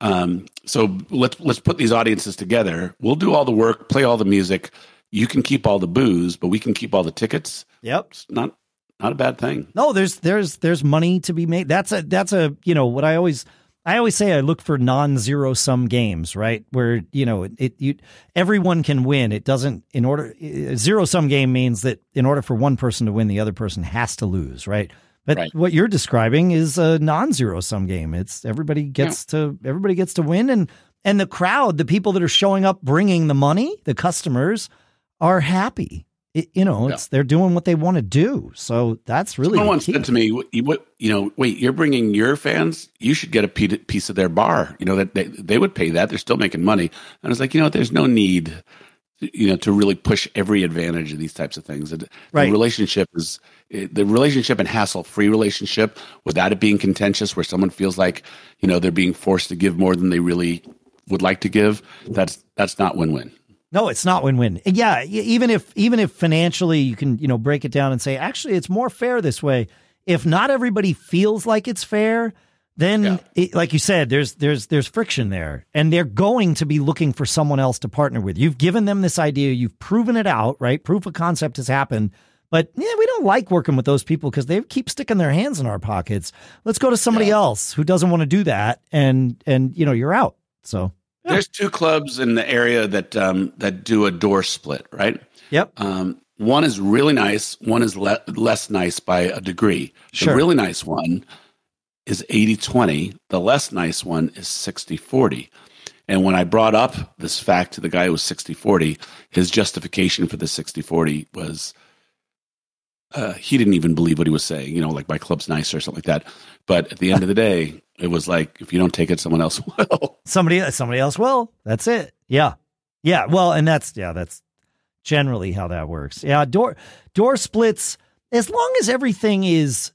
Um, so let's let's put these audiences together. We'll do all the work, play all the music. You can keep all the booze, but we can keep all the tickets. Yep, it's not not a bad thing. No, there's there's there's money to be made. That's a that's a you know what I always I always say I look for non-zero sum games, right? Where you know it, you everyone can win. It doesn't in order zero sum game means that in order for one person to win, the other person has to lose, right? But right. what you're describing is a non-zero sum game. It's everybody gets yeah. to everybody gets to win, and and the crowd, the people that are showing up, bringing the money, the customers are happy it, you know, it's yeah. they're doing what they want to do. So that's really. Someone said to me, "What you know? Wait, you're bringing your fans? You should get a piece of their bar. You know that they they would pay that. They're still making money." And I was like, you know, there's no need, you know, to really push every advantage of these types of things. The right. relationship is the relationship and hassle free relationship without it being contentious, where someone feels like you know they're being forced to give more than they really would like to give. That's that's not win win. No, it's not win-win. Yeah, even if even if financially you can, you know, break it down and say actually it's more fair this way. If not everybody feels like it's fair, then yeah. it, like you said there's there's there's friction there and they're going to be looking for someone else to partner with. You've given them this idea, you've proven it out, right? Proof of concept has happened. But yeah, we don't like working with those people because they keep sticking their hands in our pockets. Let's go to somebody yeah. else who doesn't want to do that and and you know, you're out. So there's two clubs in the area that um, that do a door split, right? Yep. Um, one is really nice. One is le- less nice by a degree. Sure. The really nice one is 80-20. The less nice one is 60-40. And when I brought up this fact to the guy who was 60-40, his justification for the 60-40 was uh, he didn't even believe what he was saying, you know, like my club's nice or something like that. But at the end of the day, it was like if you don't take it, someone else will. Somebody, somebody else will. That's it. Yeah, yeah. Well, and that's yeah, that's generally how that works. Yeah, door door splits. As long as everything is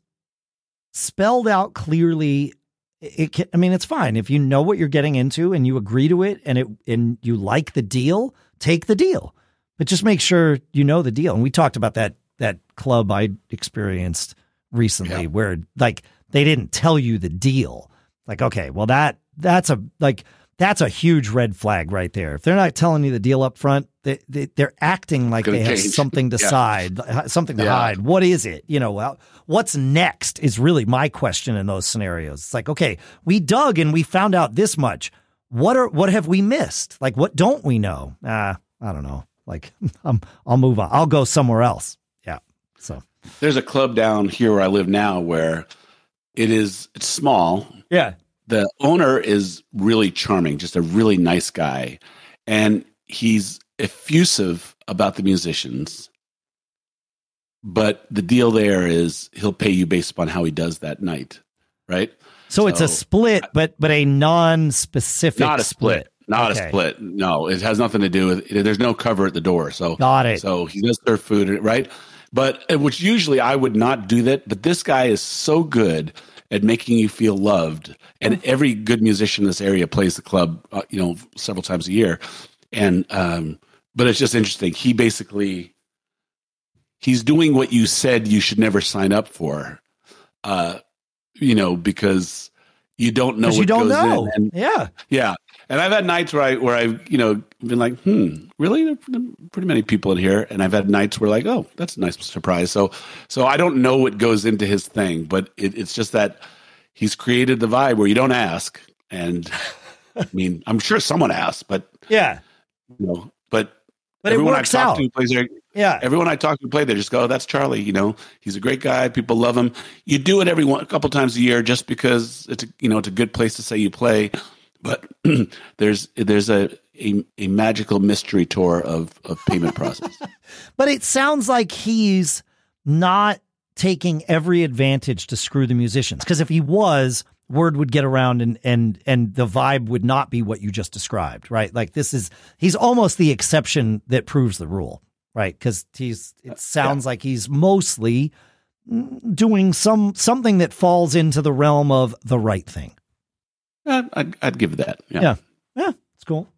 spelled out clearly, it can, I mean, it's fine if you know what you're getting into and you agree to it and it and you like the deal. Take the deal, but just make sure you know the deal. And we talked about that that club I experienced recently, yeah. where like they didn't tell you the deal. Like, okay, well that that's a like that's a huge red flag right there. If they're not telling you the deal up front, they, they are acting like they have something to yeah. side, something to yeah. hide. What is it? You know, well, what's next is really my question in those scenarios. It's like, okay, we dug and we found out this much. what are what have we missed? Like what don't we know? Uh, I don't know. Like I'm, I'll move on. I'll go somewhere else. Yeah. So there's a club down here where I live now where it is it's small. Yeah. The owner is really charming, just a really nice guy. And he's effusive about the musicians. But the deal there is he'll pay you based upon how he does that night, right? So, so it's a split, but but a non-specific not a split. split. Not okay. a split. No, it has nothing to do with. There's no cover at the door. So got it. So he does serve food, right? But uh, which usually I would not do that. But this guy is so good at making you feel loved, and every good musician in this area plays the club, uh, you know, several times a year. And um, but it's just interesting. He basically he's doing what you said you should never sign up for. Uh, you know, because you don't know what you don't goes know. in. And, yeah, yeah. And I've had nights where I where I've you know been like, hmm, really, there are pretty many people in here. And I've had nights where like, oh, that's a nice surprise. So so I don't know what goes into his thing, but it, it's just that he's created the vibe where you don't ask. And I mean, I'm sure someone asked, but yeah, you know, but but it works out. To plays there, yeah. Everyone I talk to play there just go, oh, that's Charlie. You know, he's a great guy. People love him. You do it every one, a couple times a year just because it's a, you know it's a good place to say you play. But there's there's a, a, a magical mystery tour of of payment process. but it sounds like he's not taking every advantage to screw the musicians because if he was word would get around and and and the vibe would not be what you just described right like this is he's almost the exception that proves the rule right because he's it uh, sounds yeah. like he's mostly doing some something that falls into the realm of the right thing uh, I'd, I'd give that yeah yeah, yeah it's cool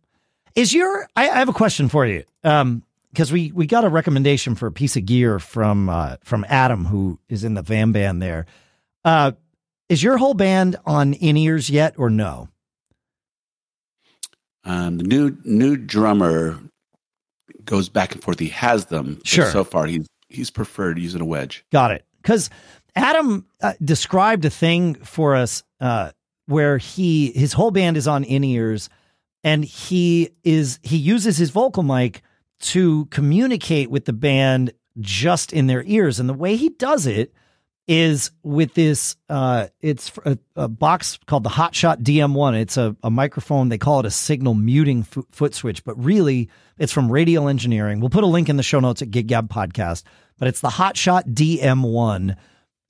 is your I, I have a question for you um because we we got a recommendation for a piece of gear from uh from adam who is in the van band there uh is your whole band on in ears yet or no? Um, the new new drummer goes back and forth. He has them. Sure. So far, he's he's preferred using a wedge. Got it. Because Adam uh, described a thing for us uh, where he his whole band is on in ears, and he is he uses his vocal mic to communicate with the band just in their ears, and the way he does it is with this uh, it's a, a, box called the hotshot dm1 it's a, a, microphone. They call it a signal muting foot switch but really it's from radial engineering. We'll put a link in the show notes at gig gab podcast but it's the hotshot dm1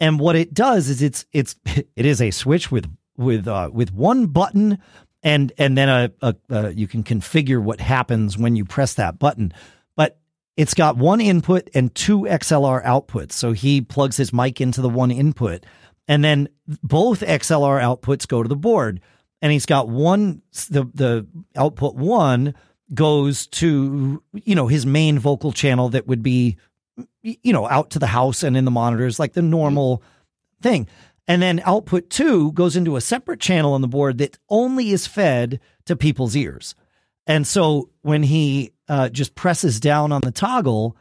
and what it does is it's it's it is a switch with with uh, with one button and and then a, a, a you can configure what happens when you press that button But it's got one input and two XLR outputs. So he plugs his mic into the one input, and then both XLR outputs go to the board. And he's got one the the output one goes to you know his main vocal channel that would be you know out to the house and in the monitors like the normal thing. And then output two goes into a separate channel on the board that only is fed to people's ears. And so when he uh, just presses down on the toggle,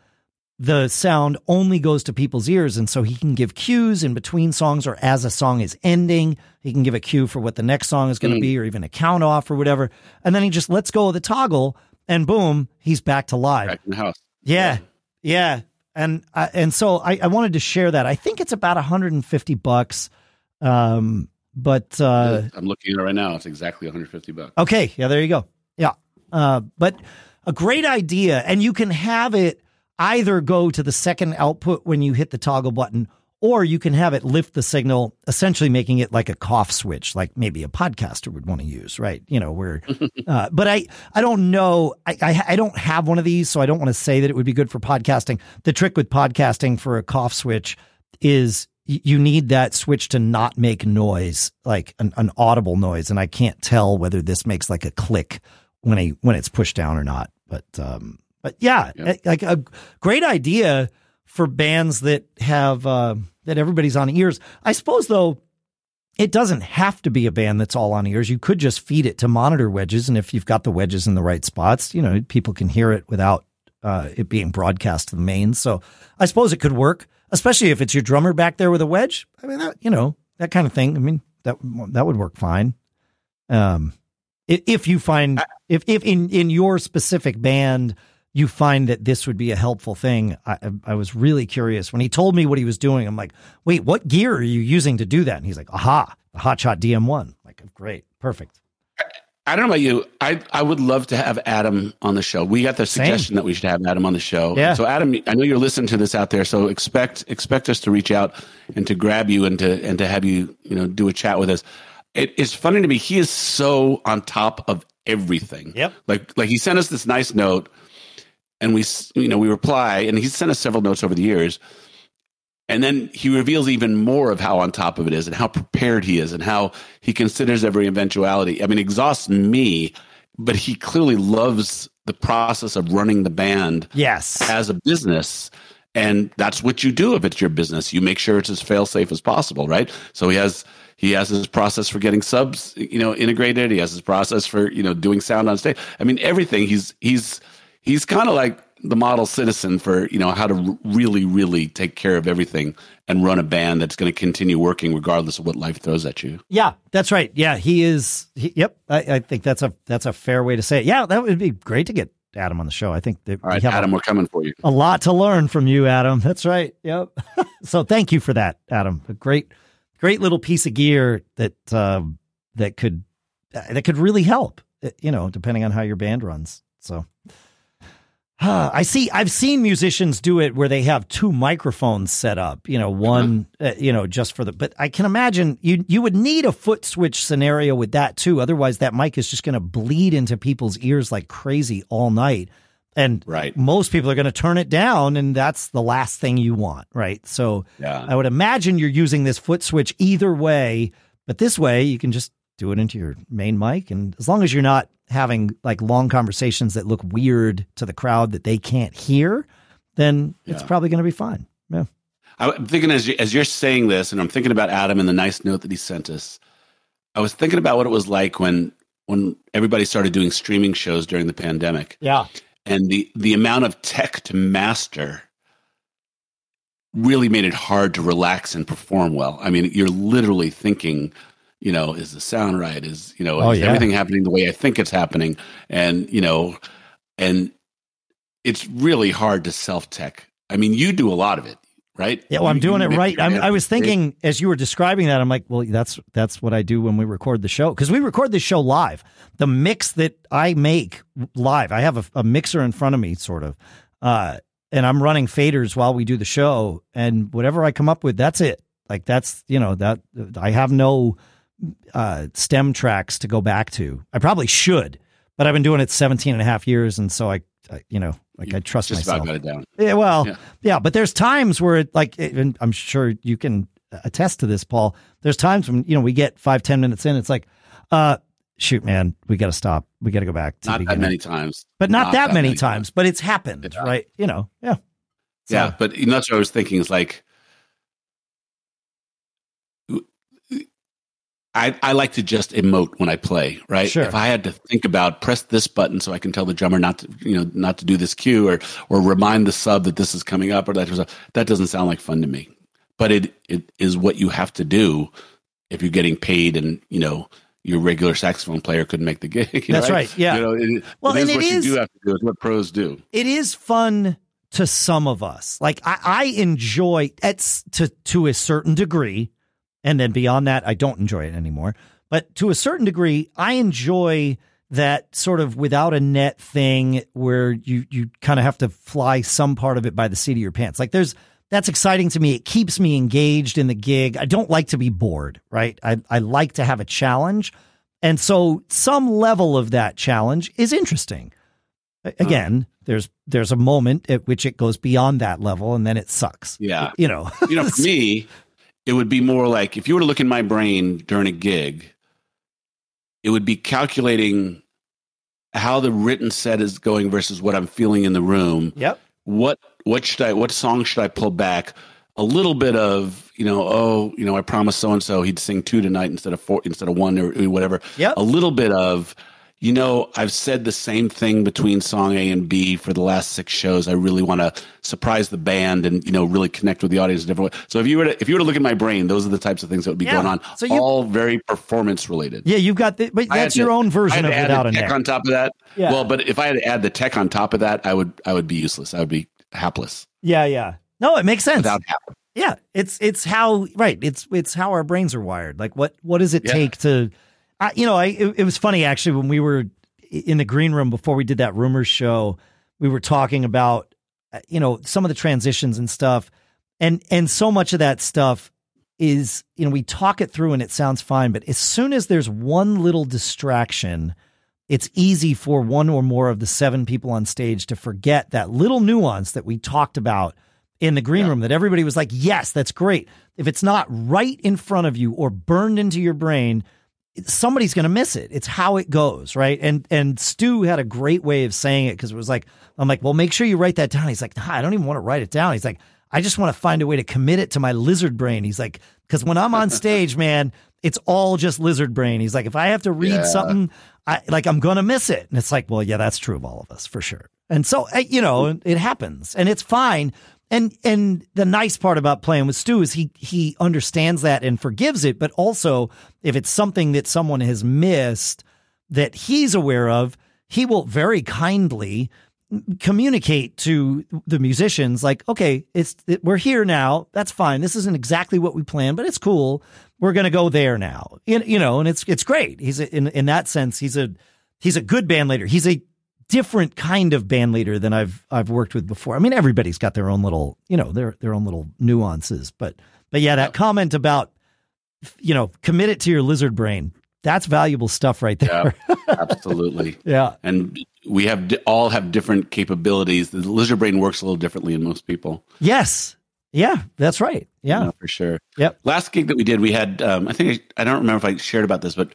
the sound only goes to people's ears. And so he can give cues in between songs or as a song is ending. He can give a cue for what the next song is going to mm. be or even a count off or whatever. And then he just lets go of the toggle and boom, he's back to live. Back in the house. Yeah. Yeah. yeah. And, uh, and so I, I wanted to share that. I think it's about 150 bucks. Um, but, uh, I'm looking at it right now. It's exactly 150 bucks. Okay. Yeah. There you go. Yeah. Uh, but a great idea. And you can have it either go to the second output when you hit the toggle button, or you can have it lift the signal, essentially making it like a cough switch, like maybe a podcaster would want to use, right? You know, where, uh, but I, I don't know. I, I, I, don't have one of these, so I don't want to say that it would be good for podcasting. The trick with podcasting for a cough switch is you need that switch to not make noise, like an, an audible noise. And I can't tell whether this makes like a click when he when it's pushed down or not. But um, but yeah, yep. like a great idea for bands that have uh, that everybody's on ears. I suppose though, it doesn't have to be a band that's all on ears. You could just feed it to monitor wedges, and if you've got the wedges in the right spots, you know people can hear it without uh, it being broadcast to the main. So I suppose it could work, especially if it's your drummer back there with a wedge. I mean, that, you know that kind of thing. I mean that that would work fine. Um, If you find if if in in your specific band you find that this would be a helpful thing, I I was really curious when he told me what he was doing. I'm like, wait, what gear are you using to do that? And he's like, aha, the Hotshot DM1. Like, great, perfect. I don't know about you. I I would love to have Adam on the show. We got the suggestion Same. that we should have Adam on the show. Yeah. So Adam, I know you're listening to this out there. So expect expect us to reach out and to grab you and to and to have you you know do a chat with us. It, it's funny to me. He is so on top of everything. Yep. Like like he sent us this nice note, and we you know we reply, and he's sent us several notes over the years and then he reveals even more of how on top of it is and how prepared he is and how he considers every eventuality. I mean, exhausts me, but he clearly loves the process of running the band yes. as a business. And that's what you do if it's your business. You make sure it's as fail safe as possible, right? So he has he has his process for getting subs, you know, integrated. He has his process for, you know, doing sound on stage. I mean, everything. He's he's he's kind of like the model citizen for you know how to really really take care of everything and run a band that's going to continue working regardless of what life throws at you. Yeah that's right. Yeah he is he, yep I, I, think that's a that's a fair way to say it. Yeah that would be great to get adam on the show. I think that all right we adam a, we're coming for you. a lot to learn from you adam. That's right yep. So thank you for that adam. A great great little piece of gear that uh, that could that could really help you know depending on how your band runs. So I see. I've seen musicians do it where they have two microphones set up. You know, one, uh-huh. uh, you know, just for the. But I can imagine you you would need a foot switch scenario with that too. Otherwise, that mic is just going to bleed into people's ears like crazy all night. And right. most people are going to turn it down, and that's the last thing you want, right? So yeah. I would imagine you're using this foot switch either way, but this way you can just do it into your main mic, and as long as you're not having like long conversations that look weird to the crowd that they can't hear, then yeah. it's probably going to be fine. Yeah. I'm thinking as you, as you're saying this, and I'm thinking about Adam and the nice note that he sent us. I was thinking about what it was like when when everybody started doing streaming shows during the pandemic. Yeah. And the the amount of tech to master really made it hard to relax and perform well. I mean, you're literally thinking you know, is the sound right? Is, you know, oh, is yeah. everything happening the way I think it's happening? And, you know, and it's really hard to self tech. I mean, you do a lot of it, right? Yeah, well, I'm doing it right. I'm, i was thinking as you were describing that, I'm like, well, that's that's what I do when we record the show because we record this show live. The mix that I make live, I have a, a mixer in front of me, sort of, uh, and I'm running faders while we do the show, and whatever I come up with, that's it. Like that's you know that I have no uh, stem tracks to go back to. I probably should, but I've been doing it 17 and a half years. And so I, I you know, like you I trust just myself. About got it down. Yeah. Well, yeah. yeah. but there's times where it like, and I'm sure you can attest to this, Paul. There's times when, you know, we get five, 10 minutes in. It's like, uh, shoot, man, we got to stop. We got to go back. To not that many times, but not, not that, that, many, times, times, but it's happened, yeah. right? You know, yeah. So, yeah. But that's what I was thinking is like, I, I like to just emote when I play, right? Sure. If I had to think about press this button so I can tell the drummer not to, you know, not to do this cue or or remind the sub that this is coming up or that that doesn't sound like fun to me. But it it is what you have to do if you're getting paid and you know your regular saxophone player couldn't make the gig. That's right? right. Yeah. You know, it, well, it is and what you do have to do. It's what pros do. It is fun to some of us. Like I, I enjoy it to to a certain degree and then beyond that, I don't enjoy it anymore. But to a certain degree, I enjoy that sort of without a net thing where you you kind of have to fly some part of it by the seat of your pants. Like there's that's exciting to me. It keeps me engaged in the gig. I don't like to be bored, right? I, I like to have a challenge. And so some level of that challenge is interesting. Again, there's there's a moment at which it goes beyond that level and then it sucks. Yeah. You know. you know, for me, it would be more like if you were to look in my brain during a gig, it would be calculating how the written set is going versus what I'm feeling in the room. Yep. What what should I what song should I pull back? A little bit of you know oh you know I promised so and so he'd sing two tonight instead of four instead of one or whatever. Yeah. A little bit of you know, I've said the same thing between song A and B for the last six shows. I really want to surprise the band and you know really connect with the audience in a different way. So if you were to if you were to look at my brain, those are the types of things that would be Yeah. going on. So you- all very performance related. Yeah, you've got the, but that's your to- own version of without a tech neck. on top of that. Yeah. Well, but if I had to add the tech on top of that, I would I would be useless. I would be hapless Yeah, yeah. No, it makes sense. without hapless. Yeah, it's it's how right. It's it's how our brains are wired. Like what what does it Yeah. take to, I, you know? I it, it was funny actually when we were in the green room before we did that rumors show. We were talking about uh, you know some of the transitions and stuff, and and so much of that stuff is you know we talk it through and it sounds fine, but as soon as there's one little distraction. It's easy for one or more of the seven people on stage to forget that little nuance that we talked about in the green room that everybody was like, yes, that's great. If it's not right in front of you or burned into your brain, somebody's going to miss it. It's how it goes, right? And and Stu had a great way of saying it because it was like, I'm like, well, make sure you write that down. He's like, nah, I don't even want to write it down. He's like, I just want to find a way to commit it to my lizard brain. He's like, because when I'm on stage, man, it's all just lizard brain. He's like, if I have to read Yeah. something, I like I'm gonna miss it. And it's like, well, yeah, that's true of all of us for sure. And so, uh, you know, it happens, and it's fine. And and the nice part about playing with Stu is he he understands that and forgives it. But also, if it's something that someone has missed that he's aware of, he will very kindly communicate to the musicians like okay it's it, we're here now. That's fine. This isn't exactly what we planned but it's cool. We're going to go there now. You, you know and it's it's great. He's a, in in that sense he's a he's a good band leader he's a different kind of band leader than I've I've worked with before I mean everybody's got their own little you know their their own little nuances but but yeah that comment about you know commit it to your lizard brain that's valuable stuff right there Yeah, absolutely. yeah And we have all have different capabilities. The lizard brain works a little differently in most people. yes yeah that's right yeah No, for sure. Yep. Last gig that we did, we had. Um, I think I, I don't remember if I shared about this, but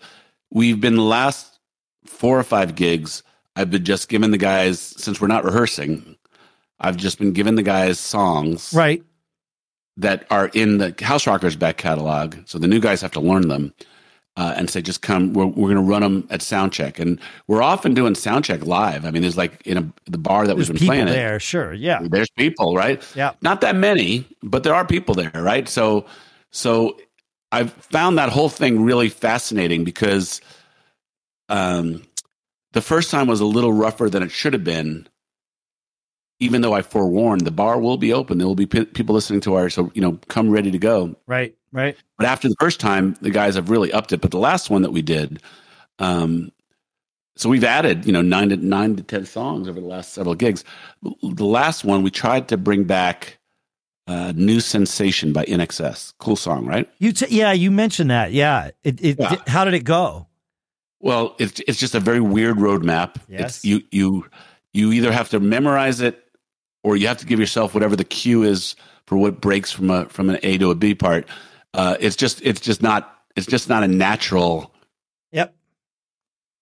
we've been the last four or five gigs. I've been just giving the guys since we're not rehearsing. I've just been giving the guys songs right that are in the House Rockers back catalog. So the new guys have to learn them uh, and say, just come. We're, we're going to run them at sound check, and we're often doing sound check live. I mean, there's like in a, the bar that there's we've been playing there sure yeah There's people, right? Yeah. Not that many, but there are people there, right? So, so I've found that whole thing really fascinating because, um, the first time was a little rougher than it should have been. Even though I forewarned, the bar will be open. There will be pe- people listening to our, so you know, come ready to go. right right But after the first time, the guys have really upped it. But the last one that we did, um, so we've added, you know, nine to nine to ten songs over the last several gigs. The last one we tried to bring back uh, "New Sensation" by INXS. Cool song, right? You t- yeah, you mentioned that. Yeah. It, it Yeah. how did it go? Well, it's it's just a very weird roadmap. Yes. It's, you you you either have to memorize it, or you have to give yourself whatever the cue is for what breaks from a from an A to a B part. Uh, it's just it's just not it's just not a natural Yep.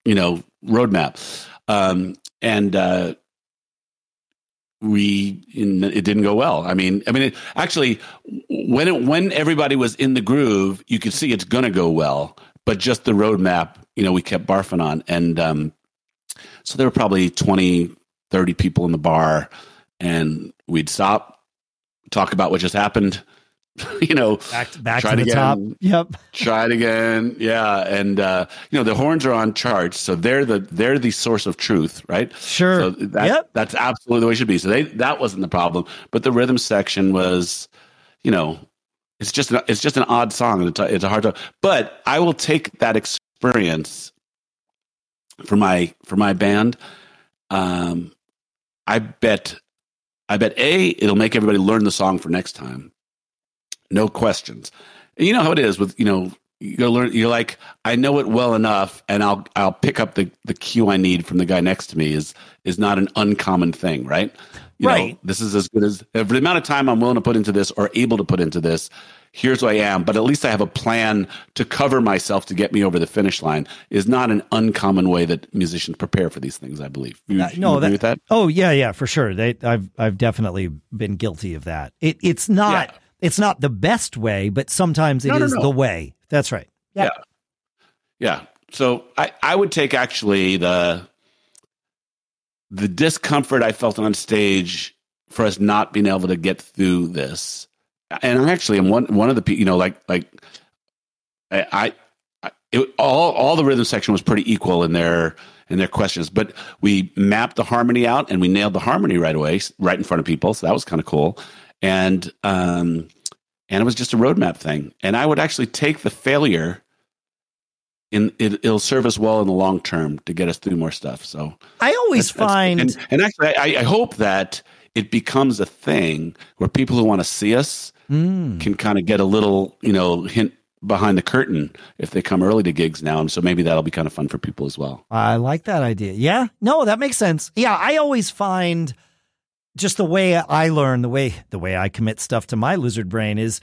you know roadmap um and uh we in, it didn't go well i mean i mean it, actually when it when everybody was in the groove you could see it's gonna go well but just the roadmap you know we kept barfing on and um so there were probably 20 30 people in the bar and we'd stop talk about what just happened you know Back back Try to the again. top. Yep. try it again yeah and uh you know the horns are on charts so they're the they're the source of truth right Sure. so that, Yep. that's absolutely the way it should be so they that wasn't the problem but the rhythm section was you know it's just an, it's just an odd song it's a, it's a hard to but i will take that experience for my for my band. Um i bet i bet a it'll make everybody learn the song for next time. No questions. And you know how it is with you know you learn you're like i know it well enough and i'll i'll pick up the the cue i need from the guy next to me is is not an uncommon thing right you Right. know this is as good as the amount of time i'm willing to put into this or able to put into this here's who i am but at least i have a plan to cover myself to get me over the finish line is not an uncommon way that musicians prepare for these things i believe you, Uh, you no, agree that, with that Oh yeah, yeah, for sure. They, I've I've definitely been guilty of that. It, it's not Yeah. it's not the best way, but sometimes it is No, no, no. the way. That's right. Yeah. yeah so I, I would take actually the the discomfort I felt on stage for us not being able to get through this. And I actually am one one of the people, you know like like I, I it, all all the rhythm section was pretty equal in their in their questions, but we mapped the harmony out and we nailed the harmony right away, right in front of people. So that was kind of cool. And um, and it was just a roadmap thing. And I would actually take the failure in it, will serve us well in the long term to get us through more stuff. So I always that's, find, that's, and, and, actually, I, I, hope that it becomes a thing where people who want to see us mm. can kind of get a little, you know, hint behind the curtain if they come early to gigs now. And so maybe that'll be kind of fun for people as well. I like that idea. Yeah, no, that makes sense. Yeah, I always find just the way I learn, the way the way I commit stuff to my lizard brain is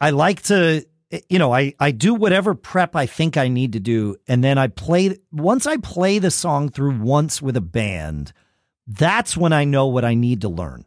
I like to you know, I I do whatever prep I think I need to do and then I play once I play the song through once with a band, that's when I know what I need to learn.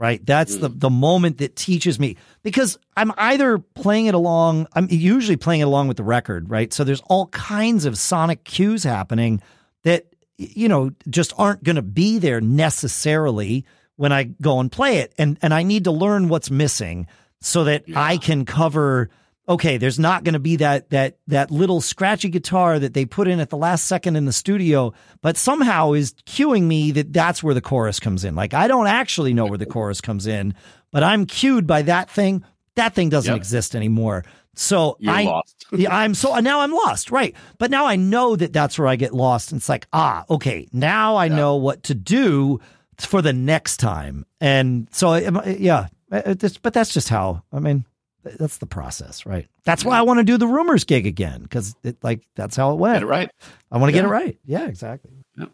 Right? That's mm. the the moment that teaches me because I'm either playing it along, I'm usually playing it along with the record, right? So there's all kinds of sonic cues happening that you know just aren't going to be there necessarily when I go and play it. And and I need to learn what's missing so that yeah. I can cover okay, there's not going to be that that that little scratchy guitar that they put in at the last second in the studio, but somehow is cueing me that that's where the chorus comes in. Like I don't actually know where the chorus comes in, but I'm cued by that thing. That thing doesn't yep. exist anymore. So You're I, lost. I'm so now I'm lost, right? But now I know that that's where I get lost. And it's like, ah, okay, now I yeah. know what to do for the next time. And so, yeah, but that's just how, I mean, that's the process, right? That's why I want to do the rumors gig again because it like that's how it went. Get it right. I want to yeah. get it right. Yeah, exactly. Yeah.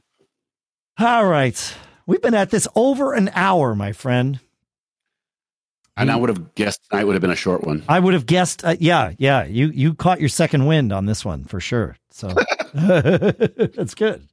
All right, we've been at this over an hour, my friend. And I would have guessed tonight would have been a short one. I would have guessed. Uh, yeah, yeah. You you caught your second wind on this one for sure. So that's good.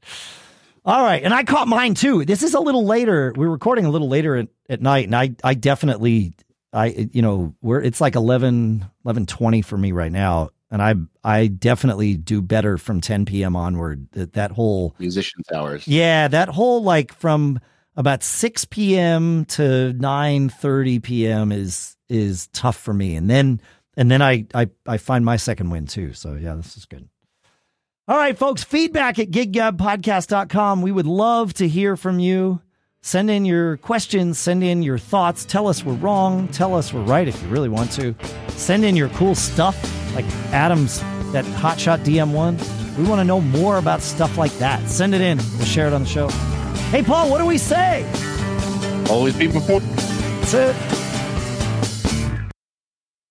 All right, and I caught mine too. This is a little later. We're recording a little later at, at night, and I I definitely I you know we're it's like 11 11:20 for me right now, and I I definitely do better from 10 p.m. onward. That that whole musicians hours. Yeah, that whole like from about 6 p.m. to 9:30 p.m. is is tough for me, and then and then I I I find my second win too. So yeah, this is good. All right, folks, feedback at giggabpodcast.com. We would love to hear from you. Send in your questions, send in your thoughts. Tell us we're wrong. Tell us we're right if you really want to. Send in your cool stuff, like Adam's, that Hotshot DM1. We want to know more about stuff like that. Send it in. We'll share it on the show. Hey, Paul, what do we say? Always be before. That's it.